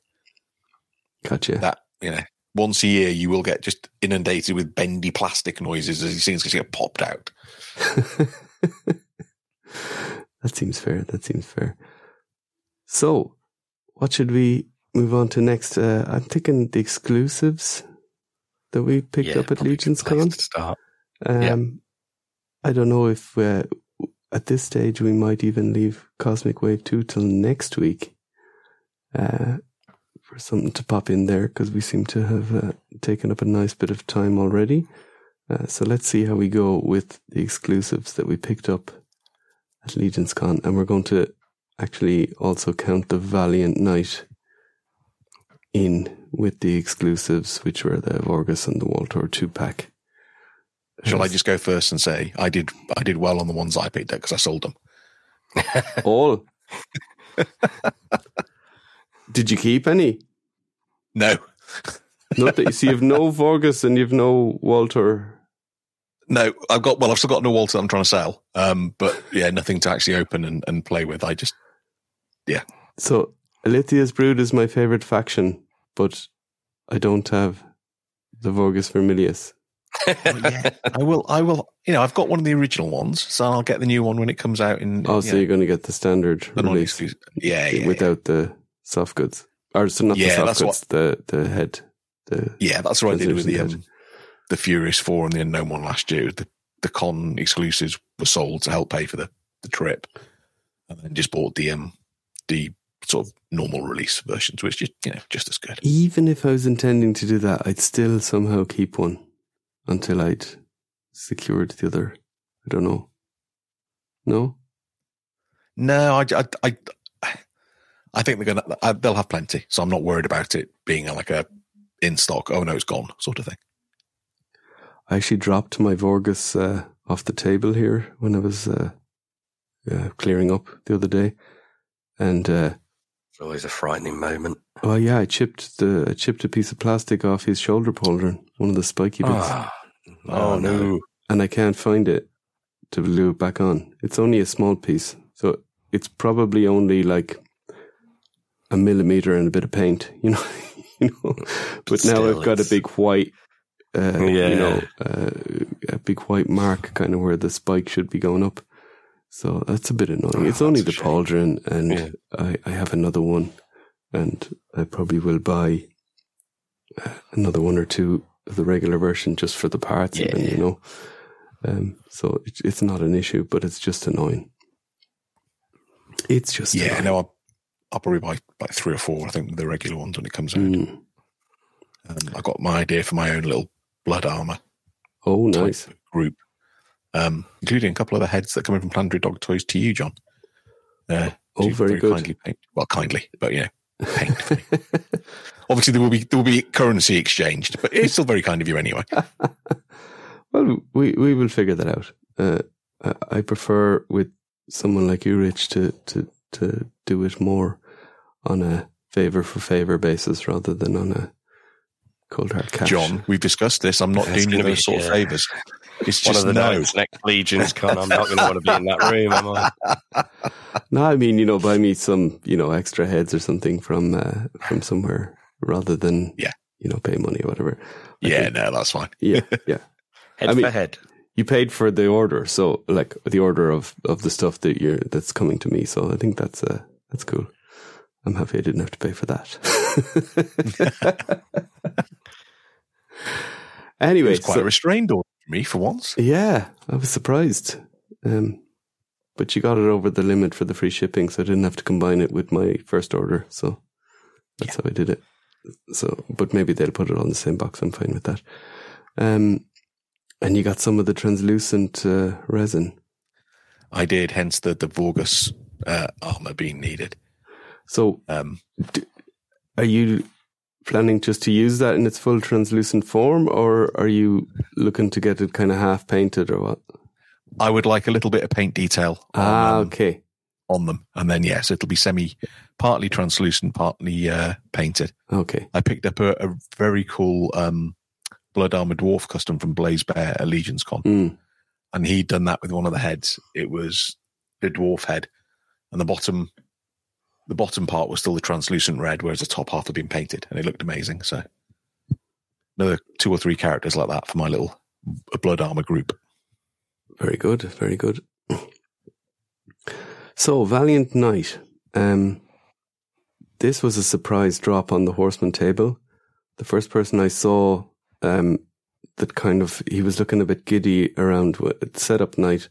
Gotcha. That you know, once a year you will get just inundated with bendy plastic noises as these things get popped out. [LAUGHS] that seems fair. That seems fair. So, what should we move on to next? Uh, I'm thinking the exclusives that we picked yeah, up at probably a good Legion's Con. start. Um, Yeah. I don't know if uh, at this stage we might even leave Cosmic Wave 2 till next week uh, for something to pop in there because we seem to have uh, taken up a nice bit of time already. Uh, so let's see how we go with the exclusives that we picked up at Legion's Con. And we're going to actually also count the Valiant Knight in with the exclusives, which were the Vorgus and the Waltor 2 pack. Shall I just go first and say I did I did well on the ones I picked up because I sold them. [LAUGHS] All. Did you keep any? No, Not that you see, you've no Vorgus and you've no Walter. No, I've got well, I've still got no Walter that I'm trying to sell. Um, but yeah, nothing to actually open and, and play with. I just yeah. So Illythia's Brood is my favorite faction, but I don't have the Vorgus Vermilius. yeah, [LAUGHS] I will. I will. You know, I've got one of the original ones, so I'll get the new one when it comes out in. Oh, you so know, you're going to get the standard the release non-exclusive. Yeah, yeah, yeah. without the soft goods, or so not Yeah, the soft that's goods, the the head. The Yeah, that's what I did with the Resolution um, the Furious Four and the Unknown one last year. The the con exclusives were sold to help pay for the, the trip, and then just bought the um the sort of normal release versions, which is you know just as good. even if I was intending to do that, I'd still somehow keep one until I'd secured the other. I don't know. No, No, I I I, I think they're gonna I, they'll have plenty, so I'm not worried about it being like a in stock. Oh no, it's gone, sort of thing. I actually dropped my Vorgus uh, off the table here when I was uh, uh, clearing up the other day, and uh, It's always a frightening moment. oh yeah, I chipped the I chipped a piece of plastic off his shoulder pauldron, one of the spiky bits, Ah, Oh, no. and I can't find it to glue it back on. It's only a small piece, so it's probably only like a millimeter and a bit of paint, [LAUGHS] you know. [LAUGHS] you know, but now I've got a big white. Uh, you know, uh, a big white mark kind of where the spike should be going up. So that's a bit annoying. it's Oh, only the shame. pauldron, and Yeah. I, I have another one, and I probably will buy uh, another one or two of the regular version just for the parts, Yeah. you know. Um, so it, it's not an issue, but it's just annoying. It's just Yeah, annoying. no, I'll, I'll probably buy like three or four. I think the regular ones when it comes out. Mm. Um, I got my idea for my own little blood armor Oh, nice. group, um, including a couple of the heads that come in from Planetary Dog Toys to you, John. Uh, Oh, to very good. Kindly paint. Well, kindly, but you know, painfully. [LAUGHS] Obviously, there will be there will be currency exchanged, but it's still very kind of you anyway. [LAUGHS] Well, we we will figure that out. Uh, I- I prefer with someone like you, Rich, to to to do it more on a favor for favor basis rather than on a cold hard cash. John, we've discussed this. I'm not It's doing you gonna be- those sort of favours. It's One just of the no. nights next Legion's Con, I'm not going to want to be in that room, am I? [LAUGHS] No, I mean you know, buy me some you know extra heads or something from uh, from somewhere rather than Yeah. you know pay money or whatever. I Yeah, think- no, that's fine. yeah, [LAUGHS] yeah. Head I mean- for head. You paid for the order, so like the order of of the stuff that you're that's coming to me. So I think that's uh that's cool. I'm happy I didn't have to pay for that. anyway, [LAUGHS] It was quite so- a restrained order for me for once. yeah, I was surprised. Um, but you got it over the limit for the free shipping, so I didn't have to combine it with my first order. So that's how I did it. So, but maybe they'll put it on the same box. I'm fine with that. Um, and you got some of the translucent uh, resin. I did, hence the the Vorgus uh, armor being needed. So, Um, are you planning just to use that in its full translucent form, or are you looking to get it kind of half painted, or what? I would like a little bit of paint detail on, Ah, um, okay. on them, and then yes, it'll be semi, partly translucent, partly uh, painted. Okay. I picked up a, a very cool um, blood armor dwarf custom from Blaze Bear at Legion's Con, Mm. and he'd done that with one of the heads. It was the dwarf head, and the bottom, the bottom part was still the translucent red, whereas the top half had been painted, and it looked amazing. So, another two or three characters like that for my little blood armor group. Very good. Very good. So, Valiant Knight. Um, this was a surprise drop on the Horseman table. The first person I saw um, that kind of he was looking a bit giddy around setup night.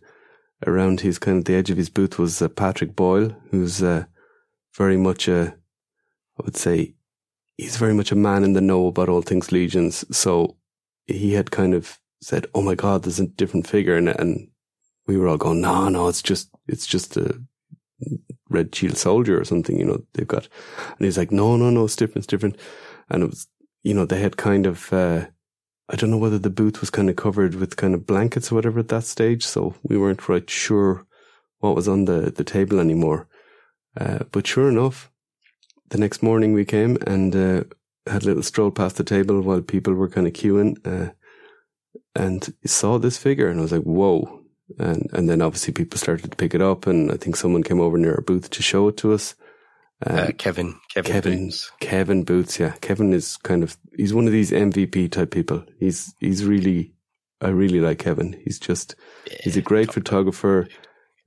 Around his kind of the edge of his booth was uh, Patrick Boyle, who's uh, very much a, I would say, he's very much a man in the know about all things legions. So he had kind of said, "Oh my God, there's a different figure," and and we were all going, "No, no, it's just it's just a red shield soldier or something." You know, they've got, and he's like, "No, no, no, it's different, it's different," and it was, you know, they had kind of. Uh, I don't know whether the booth was kind of covered with kind of blankets or whatever at that stage, so we weren't quite sure what was on the, the table anymore. Uh, but sure enough, the next morning we came and uh, had a little stroll past the table while people were kind of queuing, uh, and saw this figure, and I was like, "Whoa!" And and then obviously people started to pick it up, and I think someone came over near our booth to show it to us. Um, Uh, Kevin, Kevin, Kevin, Boots. Kevin Boots, yeah. Kevin is kind of he's one of these MVP type people. He's he's really I really like Kevin. He's just he's a great photographer,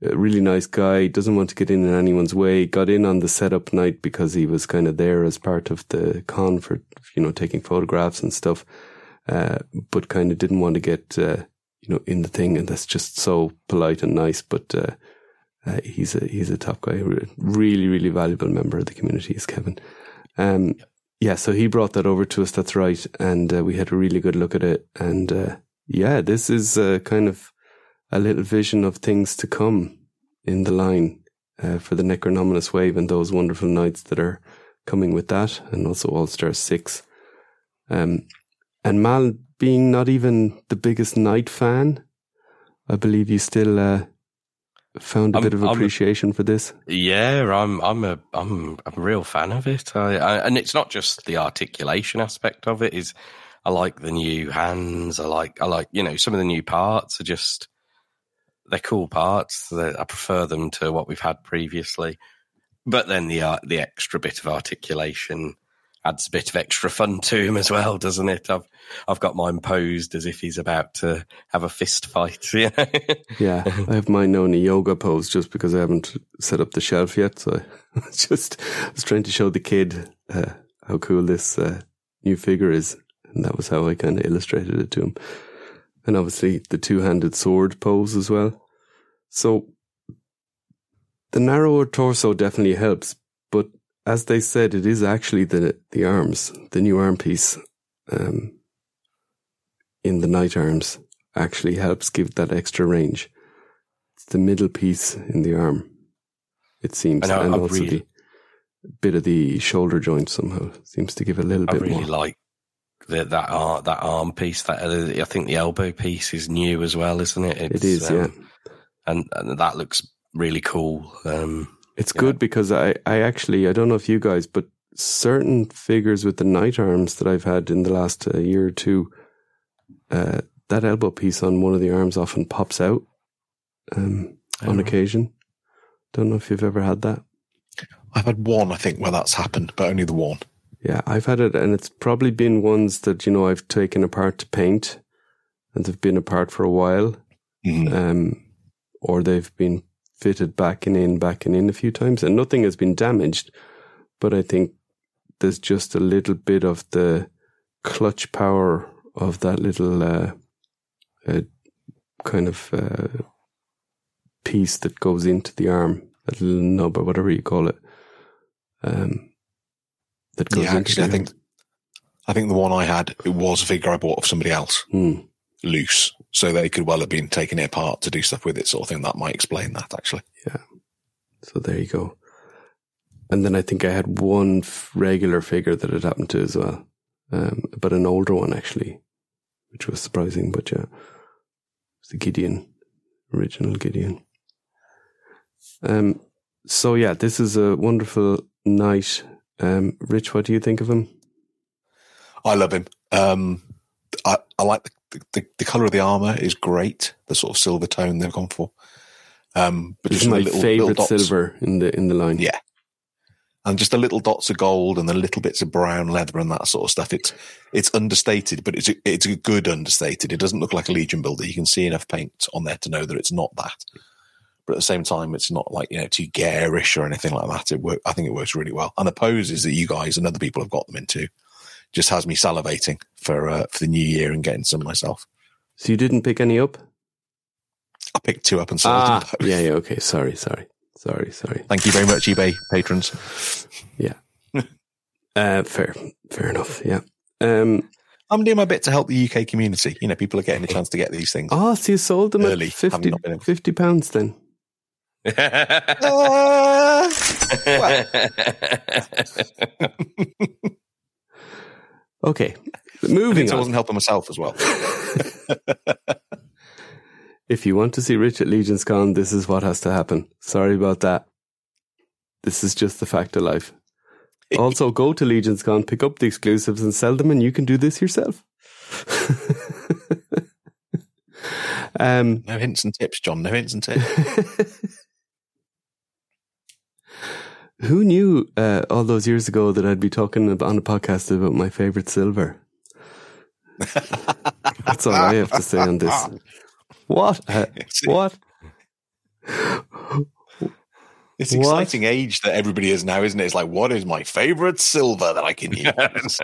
a really nice guy, doesn't want to get in in anyone's way. Got in on the setup night because he was kind of there as part of the con for you know taking photographs and stuff. Uh, but kind of didn't want to get uh, you know in the thing and that's just so polite and nice but uh, uh, he's a he's a top guy, really really valuable member of the community is Kevin. Um, yeah, so he brought that over to us. That's right, and uh, we had a really good look at it. And uh, yeah, this is uh, kind of a little vision of things to come in the line uh, for the Necronominus Wave and those wonderful knights that are coming with that, and also All Star Six. Um, and Mal, being not even the biggest knight fan, I believe you still uh, found a I'm- bit of I'm- appreciation for this. Yeah, I'm I'm a I'm a real fan of it. I, I, and it's not just the articulation aspect of it. Is I like the new hands. I like I like you know some of the new parts are just they're cool parts. They're, I prefer them to what we've had previously. But then the uh, the extra bit of articulation adds a bit of extra fun to him as well, doesn't it? I've I've got mine posed as if he's about to have a fist fight. [LAUGHS] You know? Yeah, I have mine now in a yoga pose just because I haven't set up the shelf yet. So [LAUGHS] I was just I was trying to show the kid uh, how cool this uh, new figure is, and that was how I kind of illustrated it to him. And obviously the two-handed sword pose as well. So the narrower torso definitely helps, but as they said, it is actually the the arms, the new arm piece, um, in the knight arms actually helps give that extra range. It's the middle piece in the arm, it seems, I and I've also really- the bit of the shoulder joint somehow. Seems to give a little I bit really more. like the, that arm, that arm piece. That I think the elbow piece is new as well, isn't it? it is, yeah. And, and that looks really cool. Um, It's Yeah. good because I, I actually, I don't know if you guys, but certain figures with the knight arms that I've had in the last uh, year or two, uh, that elbow piece on one of the arms often pops out um, on Oh. occasion. Don't know if you've ever had that. I've had one, I think, where that's happened, but only the one. Yeah, I've had it, and it's probably been ones that you know I've taken apart to paint, and they've been apart for a while, Mhm. um, or they've been fitted back and in, back and in a few times, and nothing has been damaged. But I think there's just a little bit of the clutch power of that little uh, uh, kind of uh, piece that goes into the arm, that little nub or whatever you call it. Um, that goes Yeah, into actually, I think I think the one I had it was a figure I bought of somebody else arm. Loose, so they could well have been taking it apart to do stuff with it, sort of thing. That might explain that actually. Yeah. So there you go. And then I think I had one f- regular figure that it happened to as well, um, but an older one actually, which was surprising. But yeah, it's the Gideon, original Gideon. Um, so yeah, this is a wonderful knight. Um, Rich, what do you think of him? I love him. Um, I, I like the, the the color of the armor is great. The sort of silver tone they've gone for. Um, but This just is the my little, favorite little silver in the in the line. Yeah. and just the little dots of gold and the little bits of brown leather and that sort of stuff. It's it's understated, but it's a, it's a good understated. It doesn't look like a Legion builder. You can see enough paint on there to know that it's not that. But at the same time, it's not like you know too garish or anything like that. It work, I think it works really well. And the poses that you guys and other people have got them into just has me salivating for uh, for the new year and getting some myself. So you didn't pick any up? I picked two up and sold Ah, them. both. yeah, yeah. Okay, sorry, sorry, sorry, sorry. Thank you very much, eBay patrons. Yeah. [LAUGHS] uh, fair, fair enough. Yeah. Um. I'm doing my bit to help the UK community. You know, people are getting a chance to get these things. Oh, so you sold them Early, at 50, able- 50 pounds then? [LAUGHS] [LAUGHS] Uh, Okay. [LAUGHS] Moving I wasn't helping myself as well. [LAUGHS] If you want to see Rich at Legions Con, this is what has to happen. Sorry about that. This is just the fact of life. [LAUGHS] Also, go to Legions Con, pick up the exclusives and sell them, and you can do this yourself. um, No hints and tips, John. No hints and tips. Who knew uh, all those years ago that I'd be talking on a podcast about my favorite silver? That's all I have to say on this. What? Uh, what? it's What? exciting age that everybody is now, isn't it? It's like, what is my favorite silver that I can use?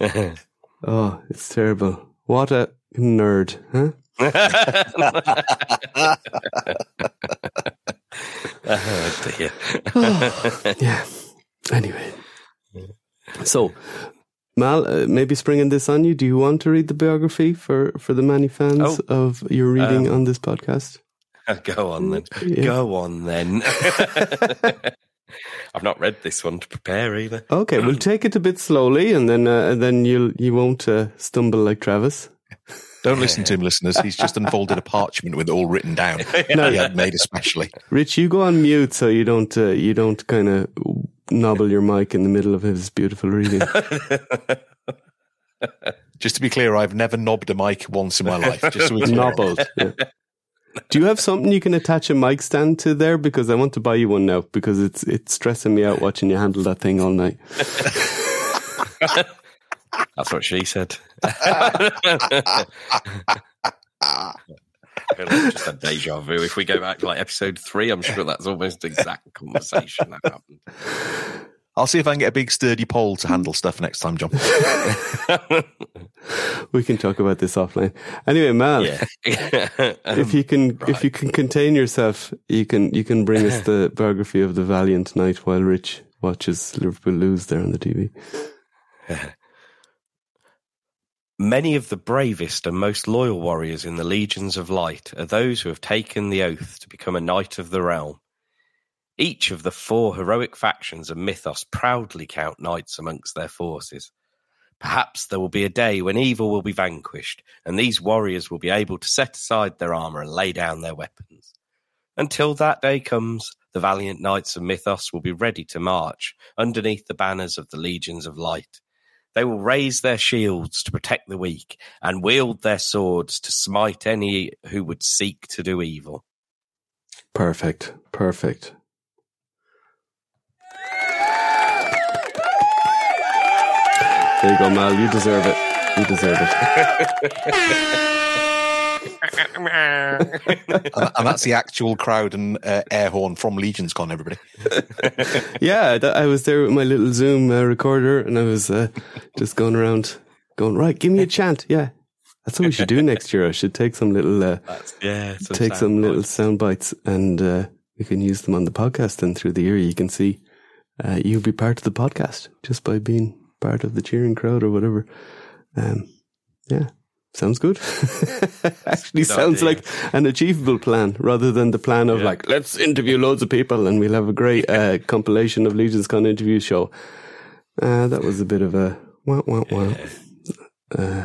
[LAUGHS] Oh, it's terrible. What a nerd, huh? [LAUGHS] [LAUGHS] [LAUGHS] oh dear. yeah. Anyway, so Mal, uh, maybe springing this on you. Do you want to read the biography for for the many fans Oh. of your reading Um, on this podcast? [LAUGHS] Go on then. Yeah. Go on then. [LAUGHS] I've not read this one to prepare either. Okay, we'll [CLEARS THROAT] take it a bit slowly, and then uh, and then you'll you won't uh, stumble like Travis. Don't listen to [LAUGHS] him, listeners. He's just unfolded a parchment with it all written down. [LAUGHS] No. He had made especially. Rich, you go on mute so you don't uh, you don't kind of nobble your mic in the middle of his beautiful reading. [LAUGHS] Just to be clear, I've never knobbed a mic once in my life. Just so we're. Nobbled. yeah. Do you have something you can attach a mic stand to there? Because I want to buy you one now because it's it's stressing me out watching you handle that thing all night. That's what she said. I feel like just a deja vu. If we go back to like episode three, I'm sure that's almost the exact conversation that happened. I'll see if I can get a big sturdy pole to handle stuff next time, John. [LAUGHS] We can talk about this offline. Anyway, man, yeah. [LAUGHS] if you can if you can contain yourself, you can you can bring us the [LAUGHS] biography of the valiant knight while Rich watches Liverpool lose there on the TV. Many of the bravest and most loyal warriors in the legions of light are those who have taken the oath to become a knight of the realm. Each of the four heroic factions of Mythoss proudly count knights amongst their forces. Perhaps there will be a day when evil will be vanquished, and these warriors will be able to set aside their armor and lay down their weapons. Until that day comes, the valiant knights of Mythoss will be ready to march underneath the banners of the legions of light. They will raise their shields to protect the weak and wield their swords to smite any who would seek to do evil. Perfect. Perfect. There you go, Mal. You deserve it. You deserve it. [LAUGHS] and, [LAUGHS] and that's the actual crowd and uh, air horn from Legions Con, everybody. [LAUGHS] yeah, th- I was there with my little Zoom uh, recorder and I was uh, just going around going, right, give me a chant. Yeah. That's what we should do next year. I should take some little, uh, yeah, take some little sound bites and uh, we can use them on the podcast. And through the year, you can see uh, you'll be part of the podcast just by being part of the cheering crowd or whatever. Um, yeah, sounds good. [LAUGHS] Actually, sounds idea. like an achievable plan rather than the plan of Yeah. like, let's interview loads of people and we'll have a great [LAUGHS] uh, compilation of Legions Con interview show. Uh, that was a bit of a wah, wah, wah. Uh,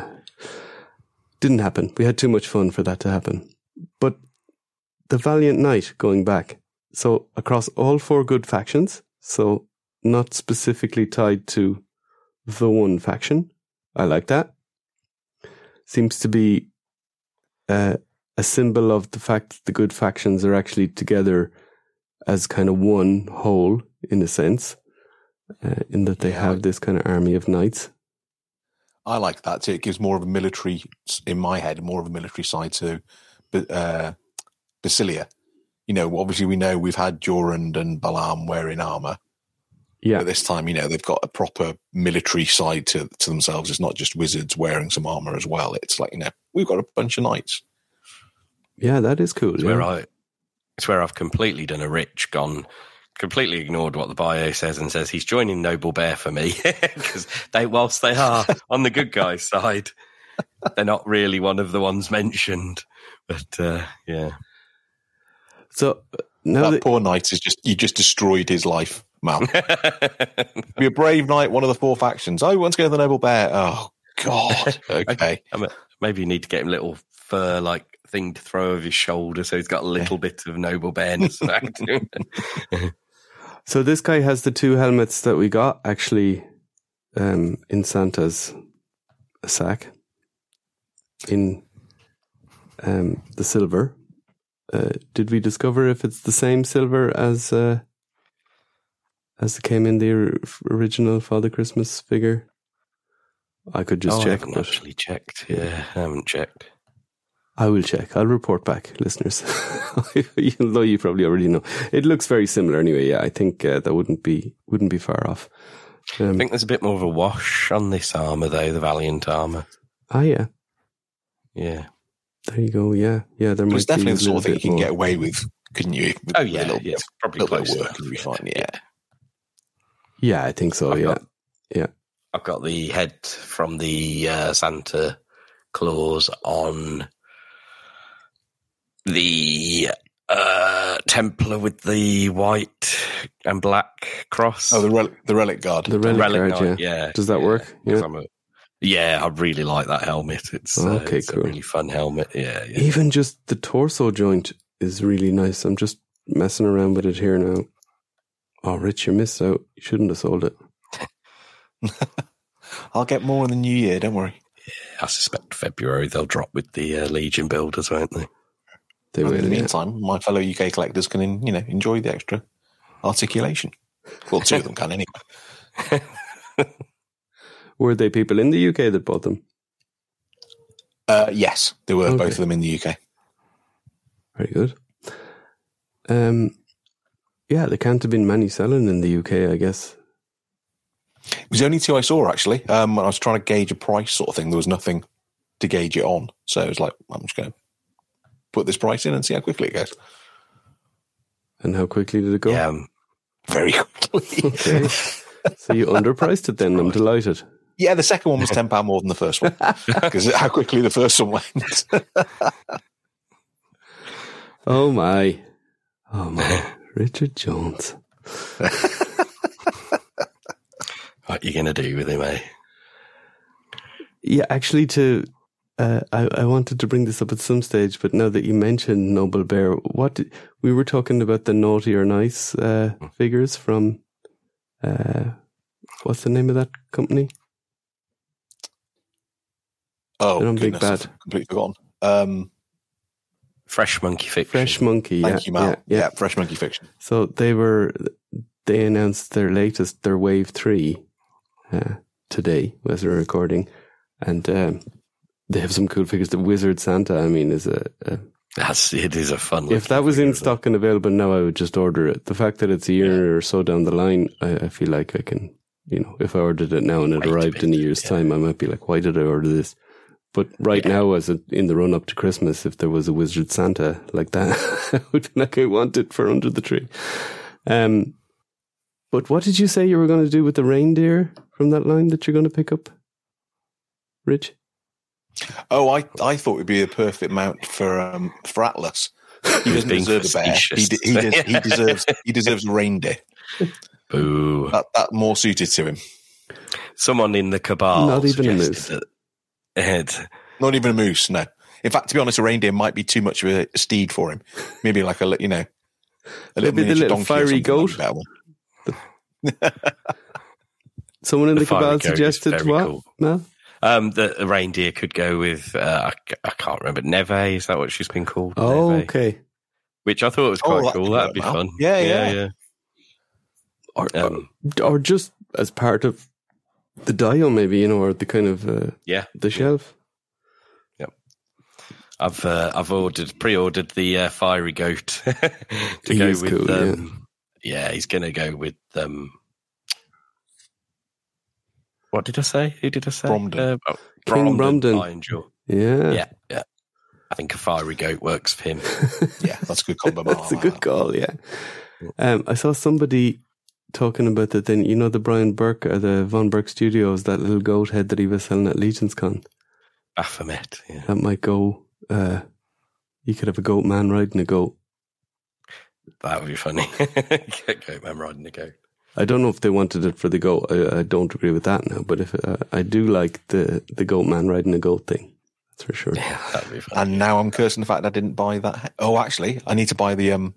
didn't happen. We had too much fun for that to happen. But the Valiant Knight going back. So across all four good factions. So not specifically tied to the one faction. I like that. Seems to be uh, a symbol of the fact that the good factions are actually together as kind of one whole, in a sense, uh, in that they have this kind of army of knights. I like that too. It gives more of a military, in my head, more of a military side to uh, Basilia. You know, obviously we know we've had Durand and Balaam wearing armor. Yeah, But this time, you know, they've got a proper military side to to themselves. It's not just wizards wearing some armor as well. It's like, you know, we've got a bunch of knights. yeah, that is cool. It's yeah. where I, it's where I've completely done a rich, gone, completely ignored what the bio says and says he's joining Noble Bear for me [LAUGHS] because they, whilst they are on the good guys [LAUGHS] side, they're not really one of the ones mentioned. But uh, yeah, So uh, now that that poor knight is just you just destroyed his life, Mal. [LAUGHS] Be a brave knight, one of the four factions. Oh, he wants to go to the noble bear. Oh God. [LAUGHS] Okay. I mean, maybe you need to get him a little fur like thing to throw over his shoulder so he's got a little bit of Noble Bearness back to him. [LAUGHS] So this guy has the two helmets that we got actually um, in Santa's sack in um, the silver. Uh, did we discover if it's the same silver as uh, as it came in the original Father Christmas figure? I could just Oh, I haven't but actually checked. Yeah, I haven't checked. I will check. I'll report back, listeners. [LAUGHS] Even though you probably already know, it looks very similar anyway. Yeah, I think uh, that wouldn't be wouldn't be far off. Um, I think there's a bit more of a wash on this armor, though, the Valiant armor. Ah, yeah. Yeah. There you go. Yeah, yeah. There But might it's definitely be the sort of thing you can bit get away with, couldn't you? With- Oh, yeah. a little, yeah, it's probably little bit close of work enough, would be yeah. fine. Yeah. Yeah, I think so. I've yeah, got- I've got the head from the uh, Santa Claus on the uh, Templar with the white and black cross. Oh, the relic, the relic guard. the relic, Relic guard. Knight, yeah. yeah. Does that yeah. work? 'Cause Yeah. I'm a- yeah, I really like that helmet. It's, uh, Okay, it's cool. a really fun helmet. Yeah, yeah. Even just the torso joint is really nice. I'm just messing around with it here now. Oh, Rich, you missed out. You shouldn't have sold it. [LAUGHS] I'll get more in the new year. Don't worry. I suspect February they'll drop with the uh, Legion builders, won't they? They will. in the yeah. meantime, my fellow UK collectors can, you know, enjoy the extra articulation. Well, two of them can anyway. [LAUGHS] Were they people in the UK that bought them? Uh, yes, there were Okay. both of them in the UK. Very good. Um, yeah, there can't have been many selling in the UK, I guess. It was the only two I saw actually. Um, when I was trying to gauge a price sort of thing, there was nothing to gauge it on. So it was like, I'm just going to put this price in and see how quickly it goes. And how quickly did it go? Yeah, um, Very quickly. [LAUGHS] Okay. so you underpriced it then. I'm delighted. yeah, the second one was ten pound more than the first one [LAUGHS] because how quickly the first one went. [LAUGHS] Oh my. Oh my. Richard Jones. [LAUGHS] What are you going to do with him, eh? Yeah, actually, to uh, I, I wanted to bring this up at some stage, but now that you mentioned Noble Bear, what did, we were talking about the naughty or nice uh, figures from uh, what's the name of that company? Oh, They're on Big Bad. I've completely forgotten. Um, Fresh monkey fiction. Fresh Monkey. thank yeah, you, Mal. yeah, Yeah, yeah. Fresh Monkey Fiction. So they were they announced their latest, their Wave Three, uh, today as we're recording, and um, they have some cool figures. The Wizard Santa, I mean, is a, a That's it. Is a fun. if that was in stock and available now, I would just order it. The fact that it's a year or so down the line, I, I feel like I can, you know, if I ordered it now and it Wait arrived bit, in a year's yeah. time, I might be like, why did I order this? But right Yeah. now, as a, in the run up to Christmas, if there was a Wizard Santa like that, [LAUGHS] I would be like, I want it for under the tree. Um, but what did you say you were going to do with the reindeer from that line that you're going to pick up, Rich? Oh, I, I thought it'd be a perfect mount for um, for Atlas. [LAUGHS] He doesn't being deserve a bear. He, de- he, des- he deserves he deserves a reindeer. it? Boo. That that more suited to him. Someone in the cabal Not even a suggested that it, Not even a moose. No. In fact, to be honest, a reindeer might be too much of a steed for him. Maybe like a li- you know a little Maybe the little donkey fiery goat. be. [LAUGHS] Someone in the, The cabal suggested very what? cool. No? um, the, the reindeer could go with uh, I, I can't remember Neve. Is that what she's been called? Oh, Neve. okay. Which I thought was Oh, quite that cool. That'd be work well. fun. Yeah, yeah. yeah. Or, Um, or just as part of the dial, maybe you know, or the kind of uh, yeah. the shelf. Yeah. I've uh, I've ordered pre-ordered the uh, fiery goat [LAUGHS] to He go with. cool, um, yeah. he's going to go with. Um, what did I say? Who did I say? Bromden. Uh, oh, King Bromden. Iron Jaw. Yeah, Yeah, yeah. I think a fiery goat works for him. [LAUGHS] Yeah, that's a good combo. that's a good call. Yeah. Um, I saw somebody talking about that. Then you know the Brian Burke, uh, the Von Burke Studios, that little goat head that he was selling at Legions Con. Baphomet. Yeah. That might go. Uh, you could have a goat man riding a goat. That would be funny. [LAUGHS] goat man riding the goat. I don't know if they wanted it for the goat. I, I don't agree with that now. But if uh, I do like the the goat man riding a goat thing, that's for sure. Yeah, that'd be funny. And now I'm cursing the fact I didn't buy that. Oh, actually, I need to buy the um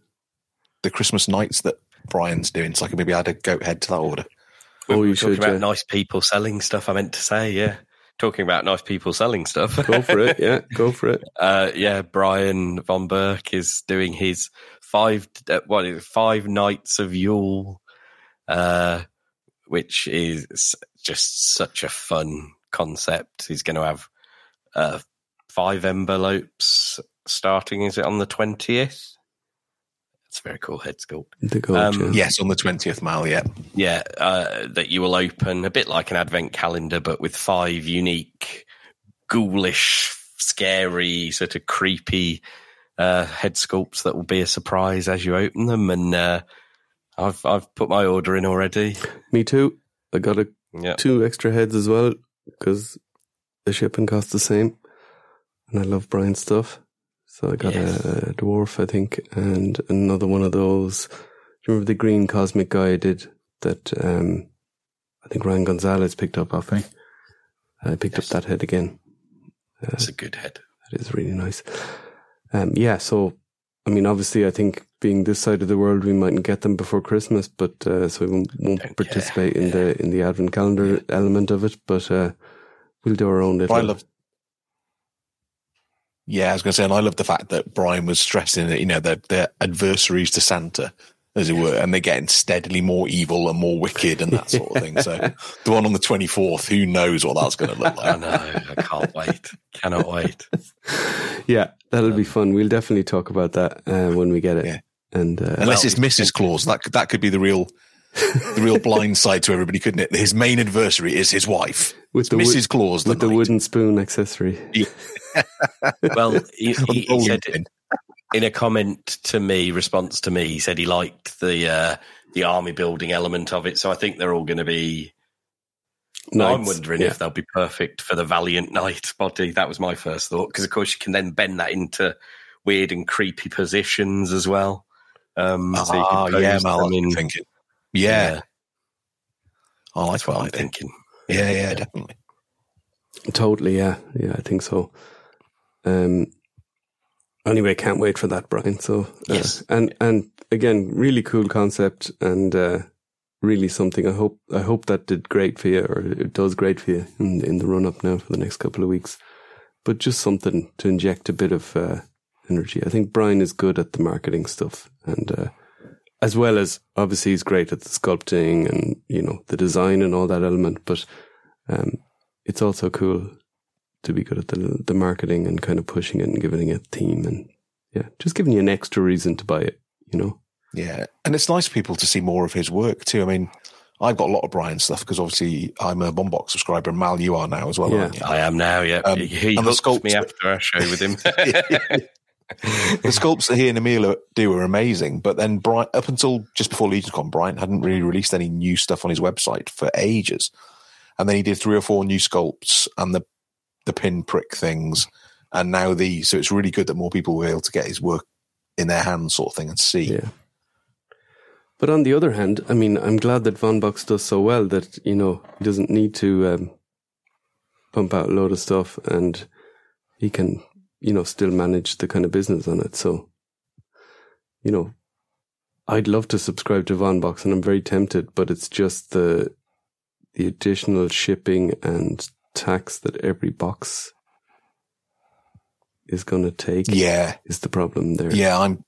the Christmas nights that Brian's doing, so I can maybe add a goat head to that order. We Oh, were you talking should, about yeah. nice people selling stuff. I meant to say, yeah. Talking about nice people selling stuff. Go for it. Yeah, [LAUGHS] go for it. Uh, yeah, Brian von Burke is doing his five uh, what is it, five nights of Yule, uh, which is just such a fun concept. He's going to have uh, five envelopes starting. Is it on the twentieth? It's a very cool head sculpt. The goat. Um. Yes, on the twentieth, mile, Yeah, Yeah, uh, that you will open a bit like an advent calendar, but with five unique, ghoulish, scary, sort of creepy uh, head sculpts that will be a surprise as you open them. And uh, I've I've put my order in already. Me too. I got a, Yeah, two extra heads as well because the shipping costs the same, and I love Brian's stuff. So I got Yes. a, dwarf, I think, and another one of those. Do you remember the green cosmic guy I did that? Um, I think Ryan Gonzalez picked up off me. I picked Yes. up that head again. it's a good head. That is really nice. Um, yeah, so I mean, obviously, I think being this side of the world, we mightn't get them before Christmas, but uh, so we won't, won't participate in the in the advent calendar element of it. But uh, we'll do our own little. I love. Yeah, I was going to say, and I love the fact that Brian was stressing that you know they're, they're adversaries to Santa, as it were, and they're getting steadily more evil and more wicked and that sort of thing. So [LAUGHS] the one on the twenty fourth, who knows what that's going to look like? I know. I can't wait. Cannot wait. yeah, that'll be fun. We'll definitely talk about that uh, when we get it. Yeah. And uh, Unless it's Mrs. Claus, that that could be the real the real blind side to everybody, couldn't it? His main adversary is his wife, with the Mrs. wood- Claus, the with the wooden spoon accessory. [LAUGHS] [LAUGHS] Well, he, he, he said pin. in a comment to me, response to me, he said he liked the uh, the army building element of it. So I think they're all going to be I'm wondering yeah. if they'll be perfect for the Valiant Knight body. That was my first thought because, of course, you can then bend that into weird and creepy positions as well. Um, so you Ah, could yeah, Mal, them I'm in- thinking. Yeah, I like that's what I'm thinking. Yeah, yeah, definitely. Totally, yeah, yeah, I think so. Um. Anyway, can't wait for that, Brian. So, uh, Yes. and and again, really cool concept, and uh, really something. I hope I hope that did great for you, or it does great for you in in the run up now for the next couple of weeks. But just something to inject a bit of uh, energy. I think Brian is good at the marketing stuff, and uh, as well as obviously he's great at the sculpting and you know the design and all that element. But um, it's also cool to be good at the the marketing and kind of pushing it and giving it a theme and yeah, just giving you an extra reason to buy it. You know, Yeah, and it's nice for people to see more of his work too. I mean, I've got a lot of Brian stuff because obviously I'm a Von Box subscriber, and Mal, you are now as well, Yeah. aren't you? I am now. Yeah, Um, he he and the hooked me after our show with him. [LAUGHS] [LAUGHS] the sculpts that he and Emil do are amazing. But then Brian, up until just before LegionCon, Brian hadn't really released any new stuff on his website for ages. And then he did three or four new sculpts and the the pin prick things, and now these. So it's really good that more people were able to get his work in their hands, sort of thing, and see. yeah. But on the other hand, I mean, I'm glad that Von Box does so well that you know he doesn't need to um, pump out a load of stuff, and he can you know still manage the kind of business on it. So, you know, I'd love to subscribe to Von Box, and I'm very tempted, but it's just the the additional shipping and tax that every box is going to take Yeah, is the problem there. yeah. I'm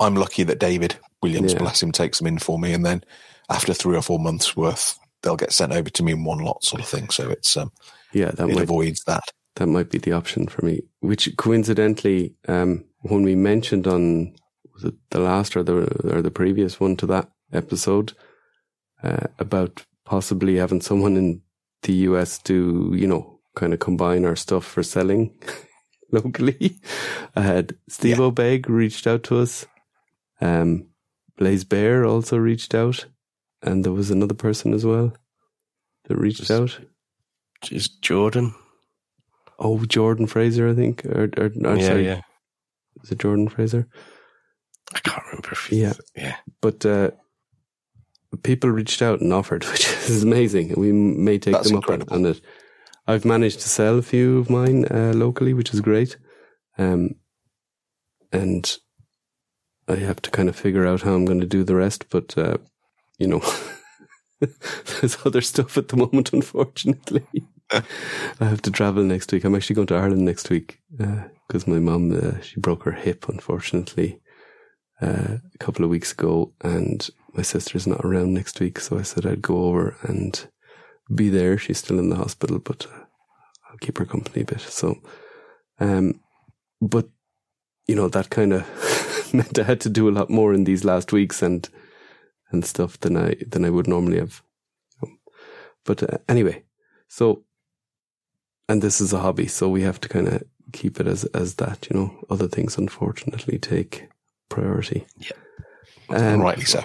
I'm lucky that David Williams, Yeah. bless him, takes them in for me, and then after three or four months worth, they'll get sent over to me in one lot, sort of thing. So it's um, yeah, that it might avoids that. that might be the option for me. Which coincidentally, um, when we mentioned on was it the last or the or the previous one to that episode uh, about possibly having someone in the US do you know kind of combine our stuff for selling [LAUGHS] locally. I had Steve Yeah. O'Beg reached out to us. Um, Blaze Bear also reached out, and there was another person as well that reached Just- out. Is Jordan? Oh, Jordan Fraser, I think, or, or no, yeah, sorry, yeah. is it Jordan Fraser? I can't remember. Yeah. yeah. But uh, people reached out and offered, [LAUGHS] which is amazing. We may take That's them up on, incredible. on it. I've managed to sell a few of mine uh, locally, which is great. Um, and I have to kind of figure out how I'm going to do the rest. But uh, you know, [LAUGHS] there's other stuff at the moment, [LAUGHS] unfortunately. I have to travel next week. I'm actually going to Ireland next week because my mum uh, she broke her hip, unfortunately, uh, a couple of weeks ago, and my sister's not around next week. So I said I'd go over and be there. She's still in the hospital, but uh, I'll keep her company a bit. So, um, but you know that kind of [LAUGHS] meant I had to do a lot more in these last weeks and and stuff than I than I would normally have. But uh, anyway, so and this is a hobby, so we have to kind of keep it as as that. You know, other things unfortunately take priority. Yeah. and Um, rightly so.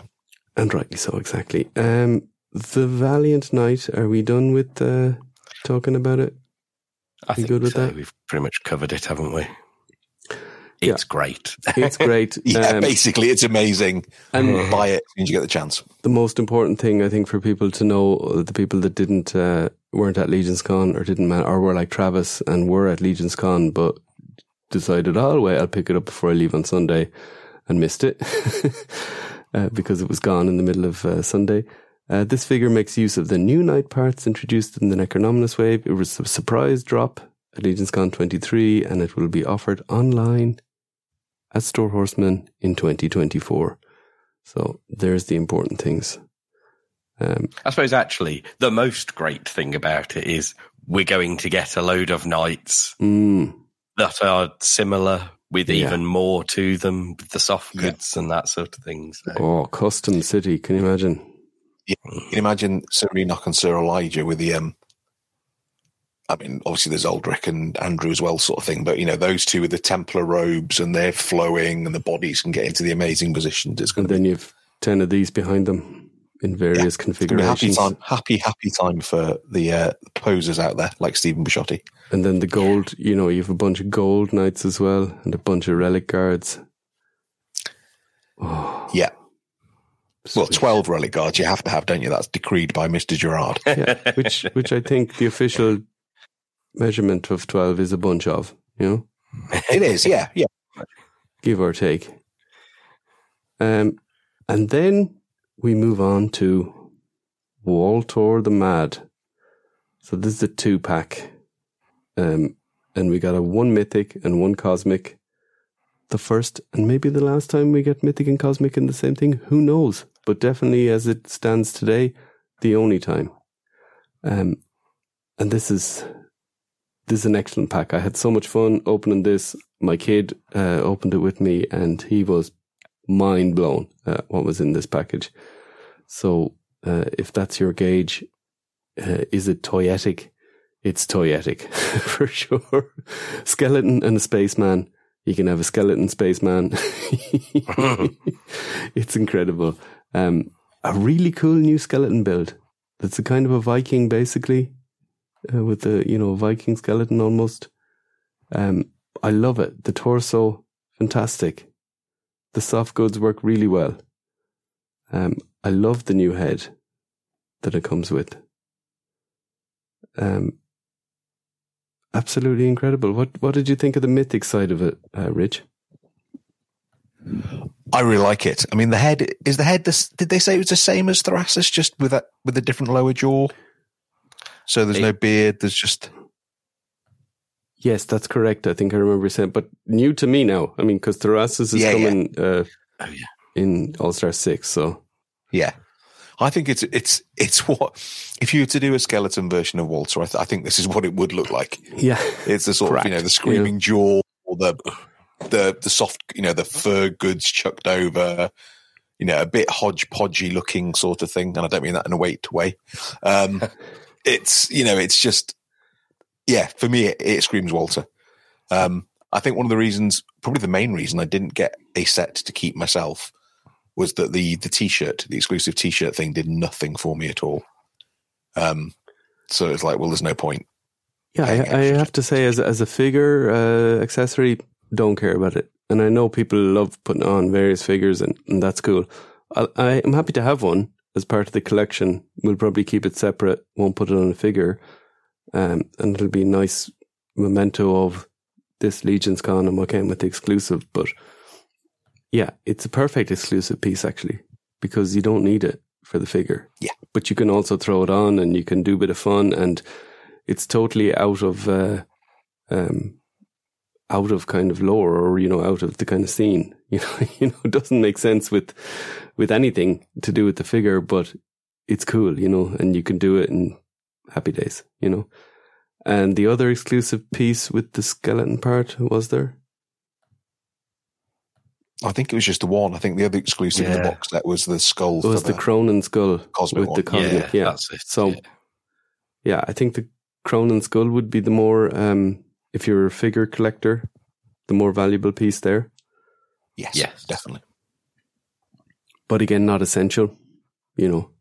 and rightly so, exactly. Um, the Valiant Knight. Are we done with uh, talking about it? I You think good with so. that? We've pretty much covered it, haven't we? Yeah. It's great. It's [LAUGHS] great. Yeah, Um, basically, it's amazing. and Buy it as soon as you get the chance. the most important thing I think for people to know, uh, the people that didn't uh, weren't at Legions Con or didn't man- or were like Travis and were at Legions Con, but decided, oh, I'll wait, I'll pick it up before I leave on Sunday, and missed it [LAUGHS] uh, because it was gone in the middle of uh, Sunday. Uh, this figure makes use of the new knight parts introduced in the Necronominus wave. It was a surprise drop at Legions Con 23, and it will be offered online at Four Horsemen in 2024. So there's the important things. Um, I suppose actually the most great thing about it is we're going to get a load of knights mm, that are similar with Yeah. even more to them, with the soft Yeah. goods and that sort of thing. So, oh, custom city. Can you imagine? You can you imagine Sir Enoch and Sir Elijah with the um. I mean, obviously there's Aldrich and Andrew as well, sort of thing. But you know, those two with the Templar robes and they're flowing, and the bodies can get into the amazing positions. It's going And to be, then you've 10 of these behind them in various it's gonna be a happy configurations. time, happy, happy time for the uh, posers out there, like Stephen Bisciotti. And then the gold, you know, you have a bunch of gold knights as well and a bunch of relic guards. Oh, Yeah. Well, 12 relic guards you have to have, don't you? That's decreed by Mr. Gerard. yeah, [LAUGHS] which which I think the official measurement of twelve is a bunch of, you know, it is, yeah, yeah. give or take. Um, and then we move on to Waltor the Mad. So this is a two pack, um, and we got a one mythic and one cosmic. The first and maybe the last time we get mythic and cosmic in the same thing. Who knows? But definitely, as it stands today, the only time. Um, and this is this is an excellent pack. I had so much fun opening this. My kid uh, opened it with me, and he was mind blown at what was in this package. So, uh, if that's your gauge, uh, is it toyetic? It's toyetic [LAUGHS] for sure. Skeleton and a spaceman. You can have a skeleton spaceman. [LAUGHS] it's incredible. Um, a really cool new skeleton build. That's a kind of a Viking, basically, uh, with the you know Viking skeleton almost. Um, I love it. The torso, fantastic. The soft goods work really well. Um, I love the new head that it comes with. Um, absolutely incredible. What what did you think of the mythic side of it, uh, Rich? I really like it. I mean, the head is the head. This, did they say it was the same as Thrasus, just with a with a different lower jaw? So there's no beard. There's just Yes, that's correct. I think I remember saying, but new to me now. I mean, because Therasis is Yeah, yeah. coming Uh, Oh, yeah. in All Star Six, so yeah. I think it's it's it's what if you were to do a skeleton version of Walter, I, th- I think this is what it would look like. yeah, It's the sort of you know the screaming jaw or the the the soft you know the fur goods chucked over, you know a bit hodgepodgey looking sort of thing, and I don't mean that in a weight way. Um, [LAUGHS] it's you know it's just yeah for me it, it screams Walter. Um, I think one of the reasons, probably the main reason, I didn't get a set to keep myself was that the the t-shirt, the exclusive t-shirt thing, did nothing for me at all. Um, so it's like, well, there's no point. yeah. I, I have to say, as as a figure uh, accessory, don't care about it. And I know people love putting on various figures, and, and that's cool. I, I am happy to have one as part of the collection. We'll probably keep it separate. Won't put it on a figure, um, and it'll be a nice memento of this Legions Con and what came with the exclusive. But yeah, it's a perfect exclusive piece actually because you don't need it for the figure. Yeah. but you can also throw it on and you can do a bit of fun, and it's totally out of. Uh, um, out of kind of lore or you know out of the kind of scene [LAUGHS] you know you know it doesn't make sense with with anything to do with the figure but it's cool you know and you can do it in happy days you know and the other exclusive piece with the skeleton part was there I think it was just the one. I think the other exclusive in the box set was the skull. it was for the the, cronin skull Cosmic with one. the cosmic yeah, that's it. so yeah. yeah i think the cronin skull would be the more um if you're a figure collector the more valuable piece there yes, Yes. definitely. but again, not essential. You know,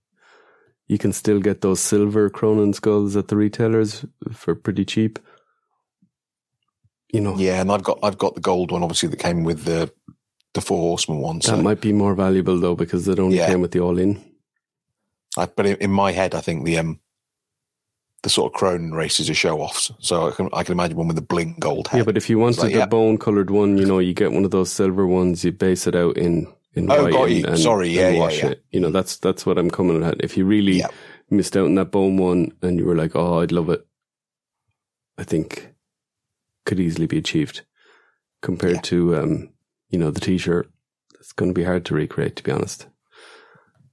you can still get those silver Cronin skulls at the retailers for pretty cheap. You know, Yeah, and I've got I've got the gold one, obviously that came with the the four horsemen one. that So, might be more valuable though because it only Yeah. came with the all in. I, but in, in my head, I think the um the sort of Cronin races are show offs. So I can I can imagine one with the bling gold head. Yeah, but if you wanted like, the yeah. bone colored one, you know, you get one of those silver ones. You base it out in in Oh, got you. and- Sorry, yeah, yeah, wash yeah. it. You know, that's that's what I'm coming at. If you really Yeah. missed out on that bone one and you were like, oh, I'd love it, I think could easily be achieved compared Yeah. to um, you know, the t-shirt. It's going to be hard to recreate, to be honest.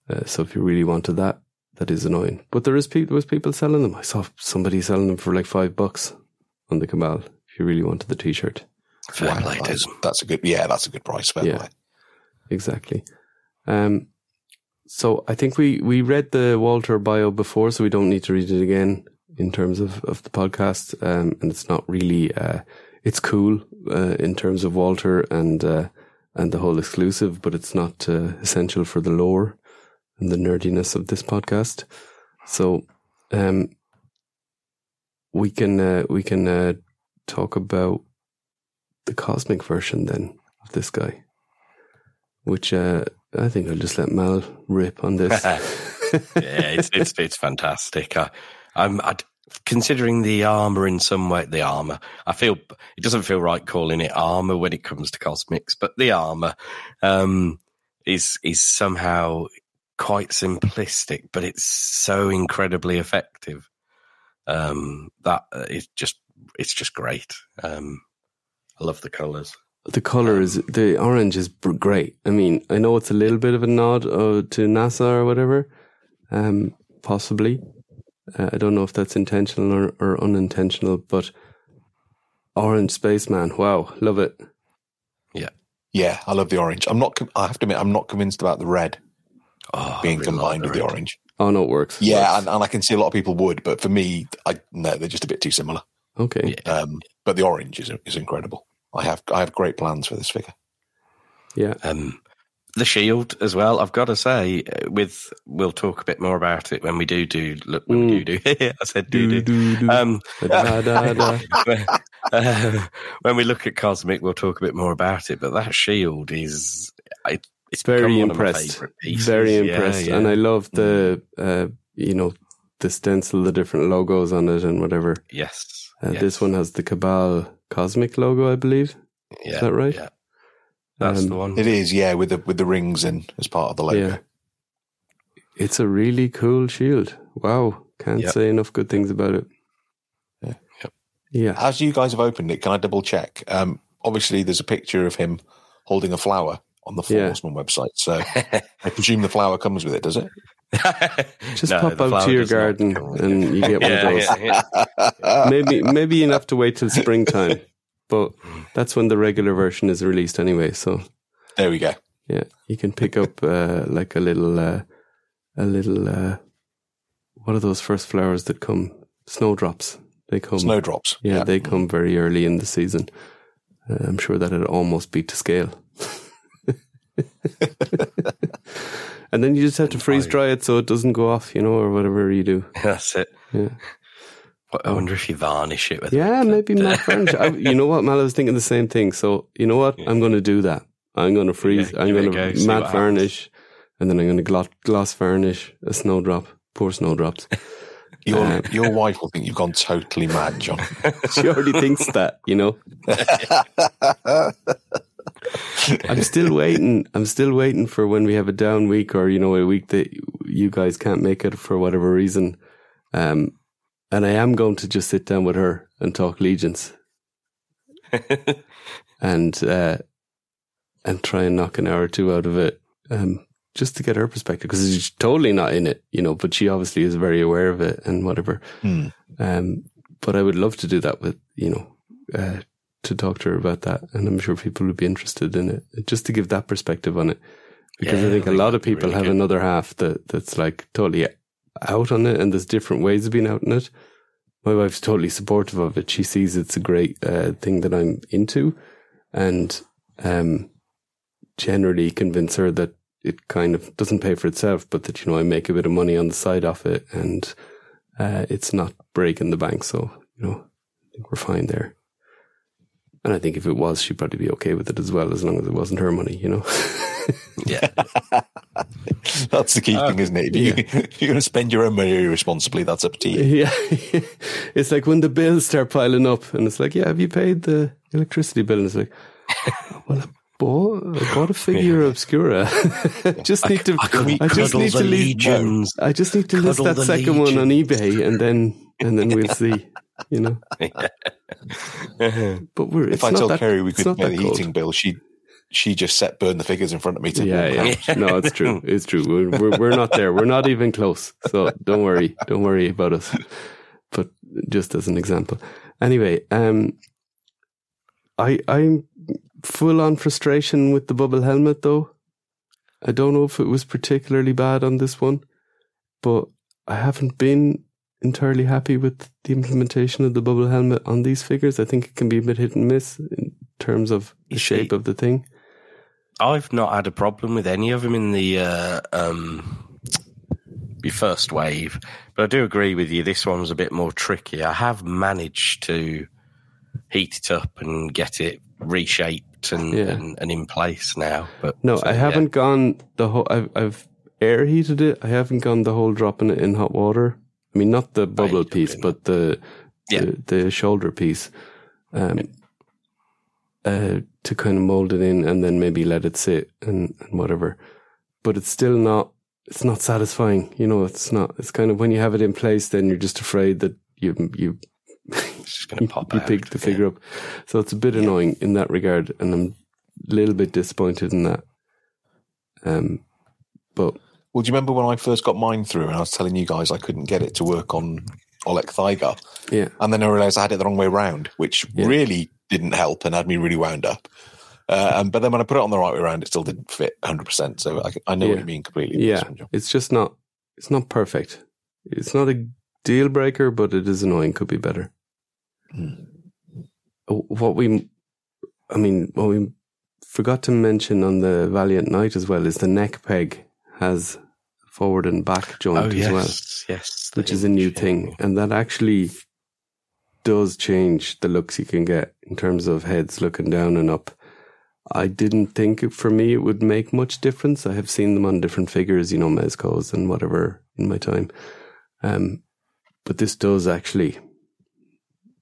Uh, so if you really wanted that, that is annoying. But there is pe- there was people selling them. I saw somebody selling them for like five bucks on the Cabal. If you really wanted the t-shirt. Fair wow, play, that's, that's a good yeah, that's a good price. Fair Yeah. play. Exactly. Um, so I think we, we read the Walter bio before, so we don't need to read it again in terms of, of the podcast. Um, and it's not really, uh, it's cool, uh, in terms of Walter and, uh, and the whole exclusive, but it's not, uh, essential for the lore and the nerdiness of this podcast. So, um, we can, uh, we can, uh, talk about the cosmic version then of this guy which uh, I think I'll just let Mal rip on this. [LAUGHS] yeah, it's it's it's fantastic. I, I'm I'd, considering the armor in some way. The armor, I feel it doesn't feel right calling it armor when it comes to cosmics, but the armor um, is is somehow quite simplistic, but it's so incredibly effective. Um, that uh, just it's just great. Um, I love the colors. The color is the orange is great. I mean, I know it's a little bit of a nod uh, to NASA or whatever, um, possibly. Uh, I don't know if that's intentional or, or unintentional, but Orange Spaceman, wow, love it. Yeah, Yeah, I love the orange. I'm not. com- I have to admit, I'm not convinced about the red oh, being really combined like with the orange. Oh no, it works. It Yeah, works. and, and I can see a lot of people would, but for me, I no, they're just a bit too similar. okay. Yeah. Um, but the orange is is incredible. I have I have great plans for this figure. Yeah. Um, the shield as well. I've got to say, uh, with we'll talk a bit more about it when we do do. Look, when we do do. [LAUGHS] I said do do. do, do. Um, Da, da, da. [LAUGHS] uh, when we look at Cosmic, we'll talk a bit more about it. But that shield is it, it's very become one of my impressed. Very Yeah, impressed, yeah. and I love the uh, you know the stencil, the different logos on it, and whatever. yes, Uh, yes. This one has the Cabal Cosmic logo, I believe. yeah, that right? Yeah, that's Um, the one. It is, yeah, with the with the rings in as part of the logo. Yeah. It's a really cool shield. Wow. Can't Yep. say enough good things about it. Yeah. Yep. Yeah. As you guys have opened it, can I double check? Um, obviously, there's a picture of him holding a flower on the Four Yeah. Horsemen website, so [LAUGHS] I presume the flower comes with it, does it? [LAUGHS] Just No, pop out to your garden and you get one yeah, of those. yeah, yeah. [LAUGHS] Maybe maybe you have to wait till springtime. But that's when the regular version is released anyway. So There we go. yeah, you can pick up uh, like a little uh, a little uh, what are those first flowers that come? Snowdrops. They come Snowdrops. Yeah, they come very early in the season. Uh, I'm sure that it'd almost be to scale. [LAUGHS] and then you just have to freeze dry it so it doesn't go off, you know, or whatever you do. [LAUGHS] That's it. Yeah, I wonder if you varnish it with. yeah maybe matte varnish. I, you know what, Mal? I was thinking the same thing. So you know what? I'm going to do that. I'm going to freeze. Yeah, I'm give it a going go, to see matte what varnish, and then I'm going to gloss, gloss varnish a snowdrop. Poor snowdrops. [LAUGHS] Your Uh, your wife will think you've gone totally mad, John. [LAUGHS] she already thinks that, you know. I'm still waiting. I'm still waiting for when we have a down week, or you know, a week that you guys can't make it for whatever reason. Um, and I am going to just sit down with her and talk legions, [LAUGHS] and uh, and try and knock an hour or two out of it, um, just to get her perspective because she's totally not in it, you know. But she obviously is very aware of it and whatever. Hmm. Um, but I would love to do that with, you know, uh, to talk to her about that. And I'm sure people would be interested in it, just to give that perspective on it. Because Yeah, I think I a think lot of people really have good. another half that, that's like totally out on it. And there's different ways of being out on it. My wife's totally supportive of it. She sees it's a great uh, thing that I'm into. And um, generally convince her that it kind of doesn't pay for itself, but that, you know, I make a bit of money on the side of it and uh, it's not breaking the bank. So, you know, I think we're fine there. And I think if it was, she'd probably be okay with it as well, as long as it wasn't her money, you know? [LAUGHS] yeah, [LAUGHS] That's the key thing, isn't it? If, you, [LAUGHS] if you're going to spend your own money irresponsibly, that's up to you. yeah. it's like when the bills start piling up and it's like, yeah, have you paid the electricity bill? And it's like, well, I bought, I bought a figure of Obscura. just need to, I couldn't I just need to the leave. I just need to list that the second one on eBay and then, and then we'll see, you know? [LAUGHS] But we're, If I told that- Kerry we could pay the cold. heating bill, she she just set burn the figures in front of me to Yeah, yeah. No, it's true. [LAUGHS] It's true. We're, we're we're not there. We're not even close. So don't worry. Don't worry about us. But just as an example. Anyway, um, I I'm full on frustration with the bubble helmet though. I don't know if it was particularly bad on this one, but I haven't been entirely happy with the implementation of the bubble helmet on these figures. I think it can be a bit hit and miss in terms of the shape of the thing. I've not had a problem with any of them in the uh, um, the first wave, but I do agree with you. This one was a bit more tricky. I have managed to heat it up and get it reshaped and, Yeah. and, and in place now. But No, so, I haven't gone the whole. I've, I've air heated it. I haven't gone the whole dropping it in hot water. I mean, not the bubble piece, but the, Yeah. the the shoulder piece, um, uh, to kind of mold it in and then maybe let it sit and, and whatever. But it's still not. It's not satisfying. You know, it's not. It's kind of when you have it in place, then you're just afraid that you you It's just going [LAUGHS] to pop you out. picked the yeah. figure up. So it's a bit annoying in that regard, and I'm a little bit disappointed in that. Um, but Well, do you remember when I first got mine through and I was telling you guys I couldn't get it to work on Oleg Thaiger? yeah, And then I realized I had it the wrong way round, which Yeah. really didn't help and had me really wound up. Uh, and, but then when I put it on the right way around, it still didn't fit 100%. So I, I know what you mean completely. yeah, this one, John. it's just not. It's not perfect. It's not a deal breaker, but it is annoying. Could be better. Oh, What we, I mean, what we forgot to mention on the Valiant Knight as well is the neck peg has forward and back joint Oh as yes, well. yes, which is a new thing, and that actually does change the looks you can get in terms of heads looking down and up. I didn't think it, for me it would make much difference. I have seen them on different figures, you know, mezcos and whatever in my time. Um, but this does actually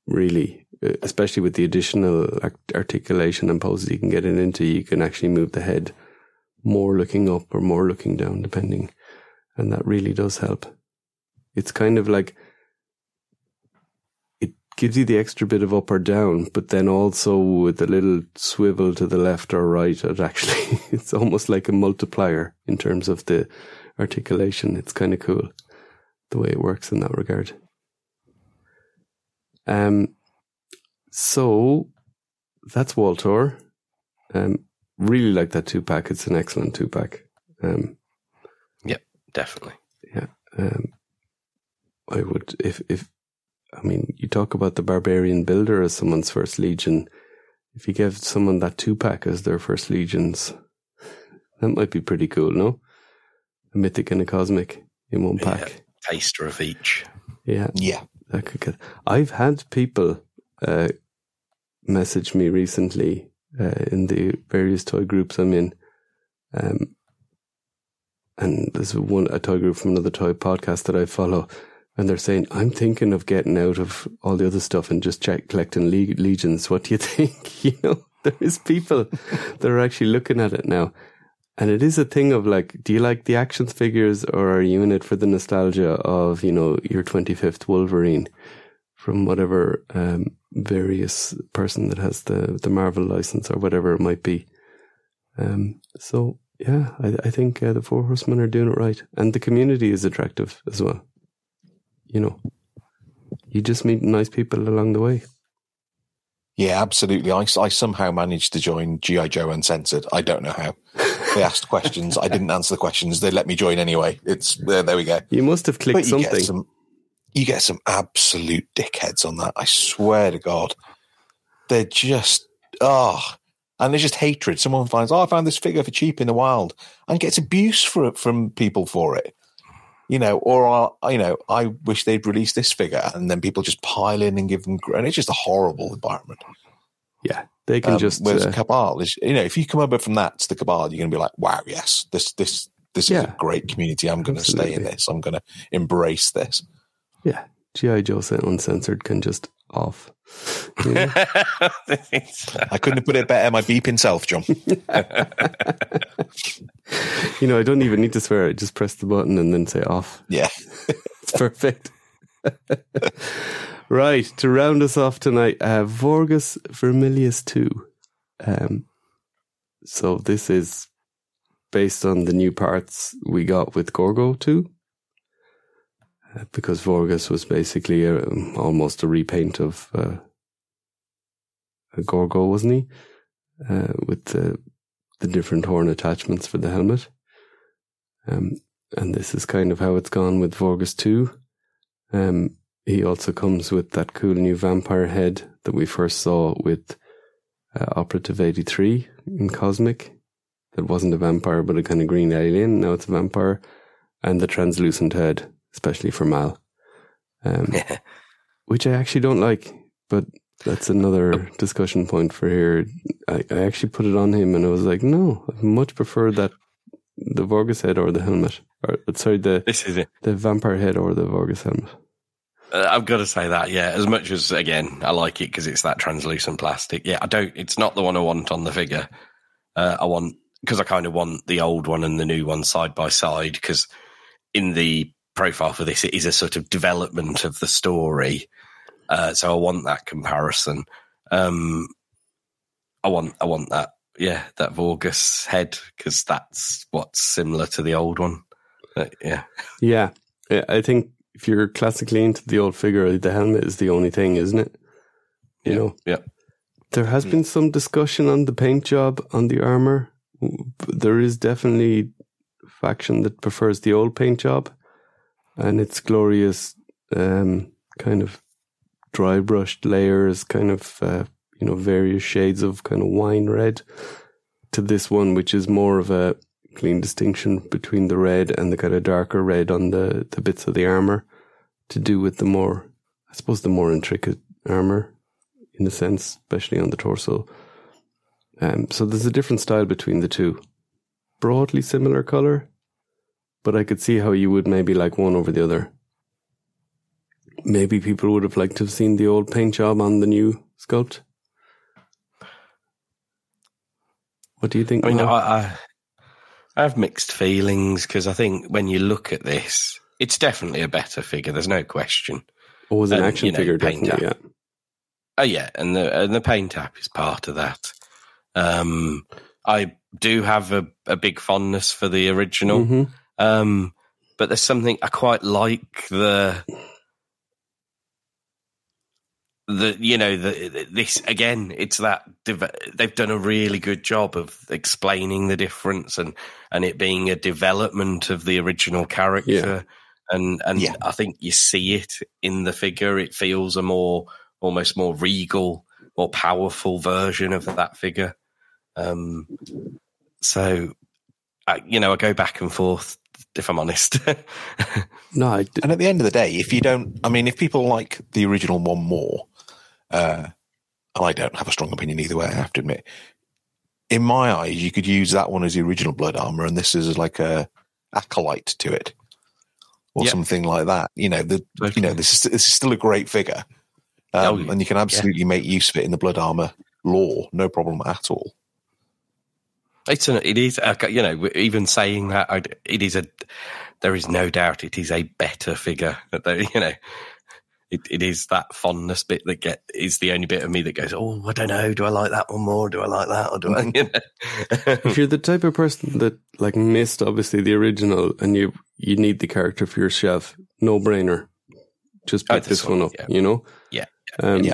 really, uh, especially with the additional articulation and poses you can get it into, you can actually move the head more looking up or more looking down, depending. And that really does help. It's kind of like it gives you the extra bit of up or down, but then also with a little swivel to the left or right, it actually [LAUGHS] it's almost like a multiplier in terms of the articulation. It's kind of cool the way it works in that regard. Um, so that's Waltor. Um, really like that two pack. It's an excellent two pack. Um, definitely. Yeah. Um, I would if if I mean you talk about the barbarian builder as someone's first legion. If you give someone that two pack as their first legions, that might be pretty cool. No, a mythic and a cosmic in one Yeah. pack. Taster of each. Yeah, Yeah. that could get. I've had people uh, message me recently uh, in the various toy groups I'm in, um, and there's one a toy group from another toy podcast that I follow, and they're saying I'm thinking of getting out of all the other stuff and just check collecting le- legions. What do you [LAUGHS] think? [LAUGHS] you know, there is people [LAUGHS] that are actually looking at it now. And it is a thing of like, do you like the action figures or are you in it for the nostalgia of, you know, your 25th Wolverine from whatever um, various person that has the, the Marvel license or whatever it might be? Um, so, yeah, I, I think uh, the Four Horsemen are doing it right. And the community is attractive as well. You know, you just meet nice people along the way. Yeah, absolutely. I, I somehow managed to join G.I. Joe Uncensored. I don't know how. They [LAUGHS] asked questions. I didn't answer the questions. They let me join anyway. It's there. There we go. You must have clicked you get something. some, you get some absolute dickheads on that. I swear to God, they're just ah, and there's just hatred. Someone finds, oh, I found this figure for cheap in the wild, and gets abuse for it from people for it. You know, or you know, I wish they'd release this figure, and then people just pile in and give them, and it's just a horrible environment. yeah, they can Um, just. whereas uh, Cabal is, you know, if you come over from that to the Cabal, you're going to be like, wow, yes, this this this is a great community. I'm going to stay in this. I'm going to embrace this. Yeah, GI Joe Uncensored can just off. Yeah. [LAUGHS] I couldn't have put it better my beeping self, John. you know, I don't even need to swear it. Just press the button and then say off. Yeah. [LAUGHS] it's perfect. [LAUGHS] right. To round us off tonight, uh, Vorgus Vermilius 2. Um, so this is based on the new parts we got with Gorgo 2 because Vorgus was basically a, um, almost a repaint of uh, a Gorgo, wasn't he? Uh, with the the different horn attachments for the helmet. Um, and this is kind of how it's gone with Vorgus 2. Um, he also comes with that cool new vampire head that we first saw with uh, Operative 83 in Cosmic. That wasn't a vampire, but a kind of green alien. Now it's a vampire. And the translucent head, especially for Mal. Um, [LAUGHS] which I actually don't like, but That's another discussion point for here. I, I actually put it on him and I was like, no, I much prefer that the Vorgus head or the helmet. Or, sorry, the, This is it. the vampire head or the Vorgus helmet. Uh, I've got to say that, yeah. As much as again, I like it because it's that translucent plastic. Yeah, I don't. It's not the one I want on the figure. Uh, I want because I kind of want the old one and the new one side by side. Because in the profile for this, it is a sort of development of the story. Uh, so I want that comparison. Um, I want, I want that. Yeah, that Vorgus head because that's what's similar to the old one. Uh, yeah, Yeah. I- I think if you're classically into the old figure, the helmet is the only thing, isn't it? You yeah, know, yeah. There has been some discussion on the paint job on the armor. There is definitely faction that prefers the old paint job and its glorious um, kind of dry brushed layers, kind of uh, you know various shades of kind of wine red to this one, which is more of a clean distinction between the red and the kind of darker red on the the bits of the armor to do with the more, I suppose, the more intricate armor in a sense, especially on the torso. Um, so there's a different style between the two. Broadly similar color, but I could see how you would maybe like one over the other. Maybe people would have liked to have seen the old paint job on the new sculpt. What do you think? I mean, I, I, I have mixed feelings because I think when you look at this, it's definitely a better figure. There's no question. oh, was an action you know, figure, definitely. Yeah. Oh yeah, and the and the paint app is part of that. Um, I do have a, a big fondness for the original, Mhm. Um, but there's something I quite like the the you know the this again. It's that they've done a really good job of explaining the difference and and it being a development of the original character. Yeah. And and Yeah. I think you see it in the figure. It feels a more almost more regal, more powerful version of that figure. Um, so, I, you know, I go back and forth. If I'm honest, [LAUGHS] No, I d- And at the end of the day, if you don't, I mean, if people like the original one more, uh, and I don't have a strong opinion either way, I have to admit, in my eyes, you could use that one as the original blood armor, and this is like a acolyte to it, or Yeah. something like that. You know, the you know this is this is still a great figure, um, Oh, and you can absolutely make use of it in the blood armor lore, no problem at all. It's an, it is, you know, even saying that, it is a, there is no doubt it is a better figure. That [LAUGHS] You know, it, it is that fondness bit that get is the only bit of me that goes, oh, I don't know, do I like that one more? Do I like that, or do I? You know? [LAUGHS] if you're the type of person that like missed obviously the original and you you need the character for your shelf, no brainer. Just Oh, pick this this one one, up, yeah. you know? Yeah, Um, yeah.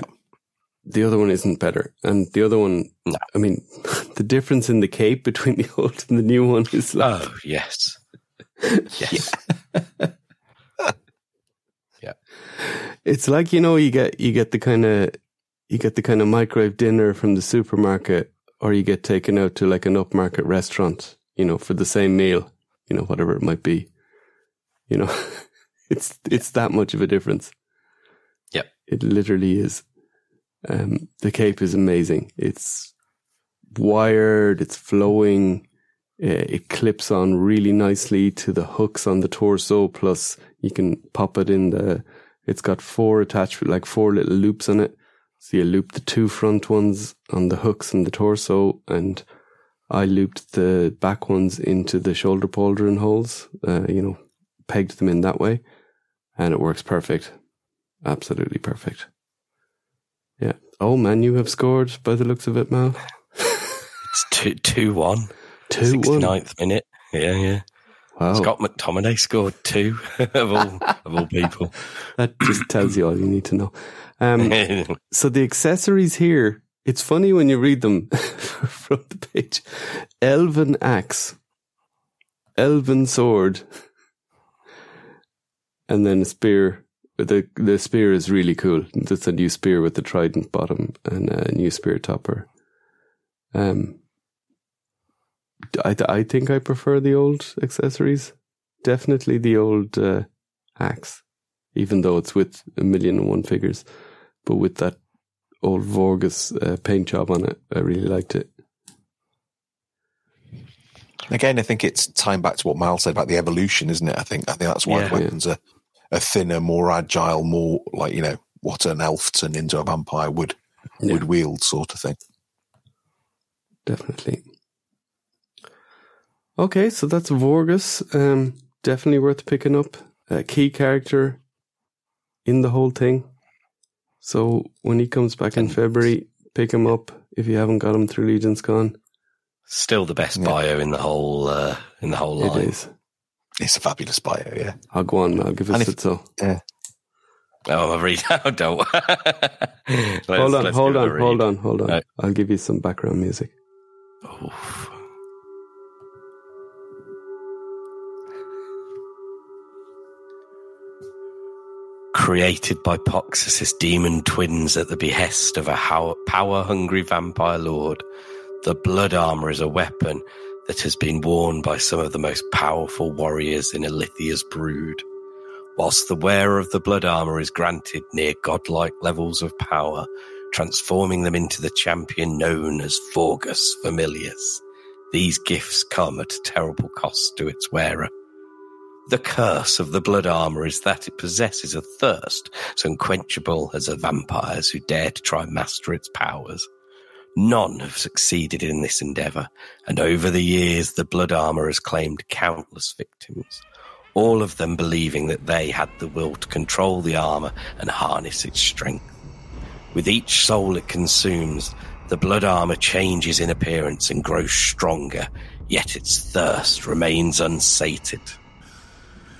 The other one isn't better. And the other one, No. I mean, [LAUGHS] the difference in the cape between the old and the new one is like, oh yes, [LAUGHS] yes, Yeah. it's like, you know, you get, you get the kind of, you get the kind of microwave dinner from the supermarket or you get taken out to like an upmarket restaurant, you know, for the same meal, you know, whatever it might be. You know, [LAUGHS] it's, it's that much of a difference. Yeah. It literally is. Um, the cape is amazing. It's wired, it's flowing, uh, it clips on really nicely to the hooks on the torso. Plus, you can pop it in the. It's got four attached, like four little loops on it. So you loop the two front ones on the hooks on the torso, and I looped the back ones into the shoulder pauldron holes. Uh, you know, pegged them in that way, and it works perfect. Absolutely perfect. Yeah. Oh man, you have scored by the looks of it, Mal. it's two two one. Two one. 69th minute. Yeah, yeah. Wow. Scott McTominay scored two [LAUGHS] of all of all people. That just tells you all you need to know. Um, [LAUGHS] so the accessories here, it's funny when you read them [LAUGHS] from the page. Elven axe, elven sword, and then a spear. The the spear is really cool. It's a new spear with the trident bottom and a new spear topper. Um, I I think I prefer the old accessories. Definitely the old uh, axe, even though it's with a million and one figures, but with that old Vorgus uh, paint job on it. I really liked it. Again, I think it's time back to what Mal said about the evolution, isn't it? I think I think that's why Yeah. the weapons are, are thinner, more agile, more like you know what an elf turned into a vampire would Yeah. would wield, sort of thing. Definitely. Okay, so that's Vorgus. Um, definitely worth picking up. A key character in the whole thing. So when he comes back in February, pick him up if you haven't got him through Legions Con. Still the best Yeah. bio in the whole uh, in the whole line. is. It's a fabulous bio, yeah. I'll go on. I'll give it And if- it so. Oh, I read [LAUGHS] out. Don't. [LAUGHS] Hold on, hold give it a on, hold on, hold on. Right. I'll give you some background music. Oof. Created by Poxxus's demon twins at the behest of a power hungry vampire lord, the blood armor is a weapon that has been worn by some of the most powerful warriors in Illythia's brood. Whilst the wearer of the blood armor is granted near godlike levels of power, transforming them into the champion known as Vorgus Vermilius. These gifts come at a terrible cost to its wearer. The curse of the blood armor is that it possesses a thirst as unquenchable as a vampire's who dare to try master its powers. None have succeeded in this endeavor, and over the years the blood armor has claimed countless victims, all of them believing that they had the will to control the armor and harness its strength. With each soul it consumes, the blood armor changes in appearance and grows stronger, yet its thirst remains unsated.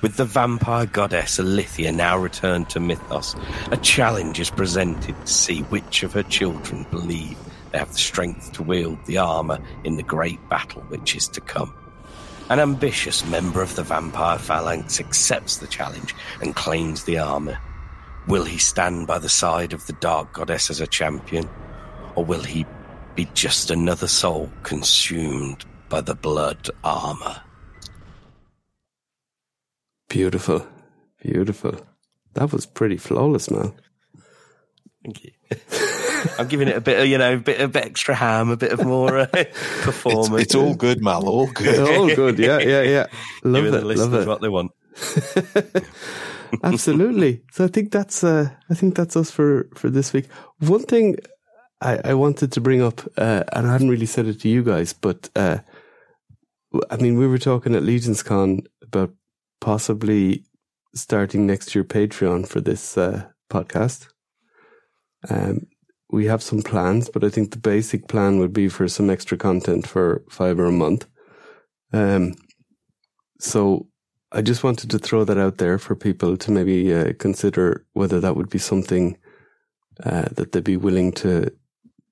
With the vampire goddess Illythia now returned to Mythoss, a challenge is presented to see which of her children believe they have the strength to wield the armor in the great battle which is to come. An ambitious member of the vampire phalanx accepts the challenge and claims the armor. Will he stand by the side of the dark goddess as a champion? Or will he be just another soul consumed by the blood armor? Beautiful. Beautiful. That was pretty flawless, man. Thank you. [LAUGHS] I'm giving it a bit of, you know, a bit of extra ham, a bit of more uh, performance. it's all good, Mal, all good. All good. Yeah, yeah, yeah. [LAUGHS] Love Giving it. the Love listeners it. what they want. [LAUGHS] Absolutely. So I think that's uh, I think that's us for for this week. One thing I, I wanted to bring up, uh, and I hadn't really said it to you guys, but uh, w- I mean, we were talking at Legions Con about possibly starting next year Patreon for this uh, podcast. Um, we have some plans, but I think the basic plan would be for some extra content for five or a month. Um, so I just wanted to throw that out there for people to maybe uh, consider whether that would be something uh, that they'd be willing to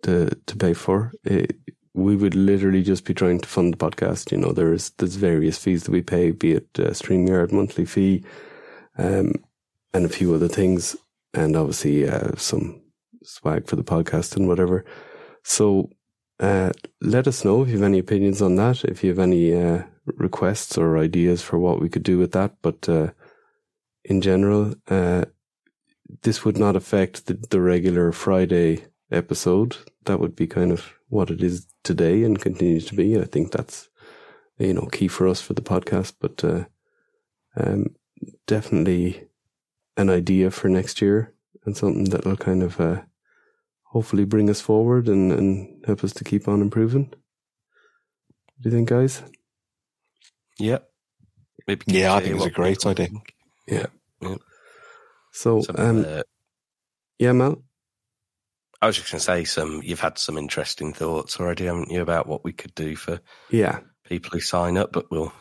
to to pay for. It, we would literally just be trying to fund the podcast. You know, there's there's various fees that we pay, be it uh, Streamyard monthly fee, um, and a few other things, and obviously uh, some swag for the podcast and whatever. So uh, let us know if you have any opinions on that, if you have any uh, requests or ideas for what we could do with that. But uh, in general, uh, this would not affect the, the regular Friday episode. That would be kind of what it is today and continues to be. I think that's you know key for us for the podcast. But uh, um, definitely an idea for next year and something that'll kind of uh, hopefully bring us forward and, and help us to keep on improving. What do you think, guys? Yep. Maybe Yeah, I think it's a great people idea. think. Yeah. So, Some, um, uh, yeah, Mel. I was just going to say some. You've had some interesting thoughts already, haven't you, about what we could do for Yeah, people who sign up? But we'll,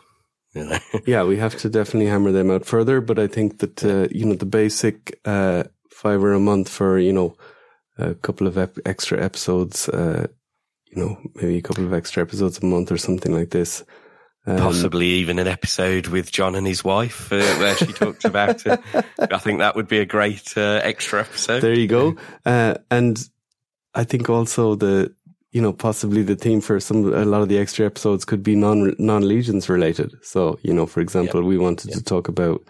you know, [LAUGHS] yeah, we have to definitely hammer them out further. But I think that uh, you know the basic uh, fiver a month for you know a couple of ep- extra episodes. Uh, you know, maybe a couple of extra episodes a month or something like this. Um, possibly even an episode with John and his wife uh, where she talks about it. I think that would be a great uh, extra episode. There you go. Uh, and I think also the, you know, possibly the theme for some, a lot of the extra episodes could be non, non-legions related. So, you know, for example, we wanted to talk about,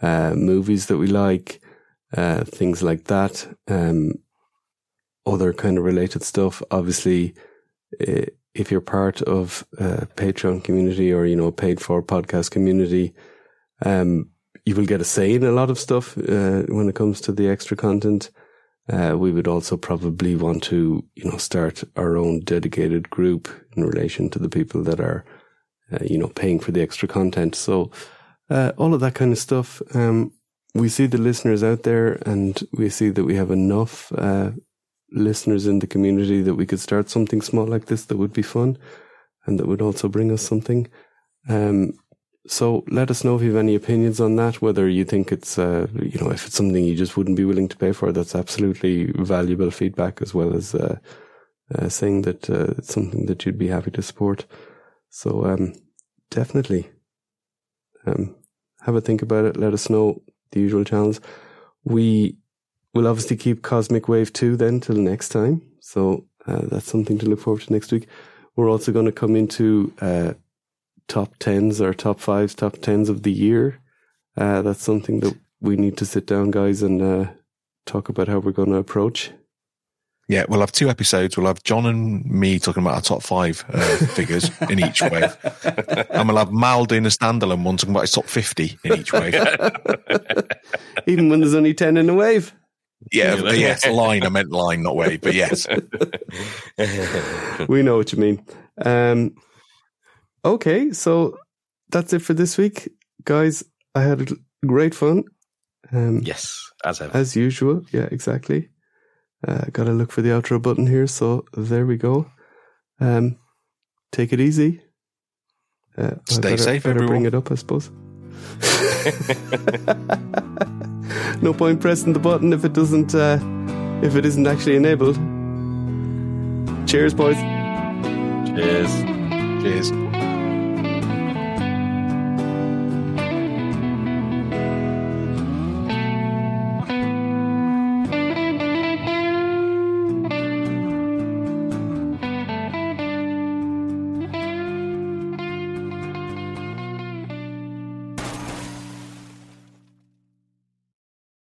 uh, movies that we like, uh, things like that. Um, other kind of related stuff. Obviously, uh, if you're part of a Patreon community or, you know, paid for podcast community, um, you will get a say in a lot of stuff uh, when it comes to the extra content. Uh, we would also probably want to, you know, start our own dedicated group in relation to the people that are, uh, you know, paying for the extra content. So, uh, all of that kind of stuff. Um, we see the listeners out there and we see that we have enough, listeners in the community that we could start something small like this that would be fun and that would also bring us something. Um, so let us know if you have any opinions on that, whether you think it's, uh, you know, if it's something you just wouldn't be willing to pay for. That's absolutely valuable feedback as well as, uh, uh, saying that, uh, it's something that you'd be happy to support. So, um, definitely, um, have a think about it. Let us know the usual channels. We will obviously keep Cosmic Wave 2 then till next time. So, uh, that's something to look forward to next week. We're also going to come into, uh, top tens or top fives, top tens of the year. Uh, that's something that we need to sit down, guys, and uh, talk about how we're going to approach. Yeah, we'll have two episodes. We'll have John and me talking about our top five uh, figures in each wave. And we'll have Mal doing a standalone one talking about his top 50 in each wave. [LAUGHS] Even when there's only 10 in a wave. Yeah, but yes, line. I meant line, not wave, but yes. [LAUGHS] we know what you mean. Um, okay, so that's it for this week. Guys, I had great fun. Um, Yes, as ever. as usual. Yeah, exactly. Uh, Got to look for the outro button here. So there we go. Um, take it easy. Uh, I Stay better- safe, better Bring it up, I suppose. [LAUGHS] [LAUGHS] no point pressing the button if it doesn't, uh, if it isn't actually enabled. Cheers, boys. Cheers. Cheers.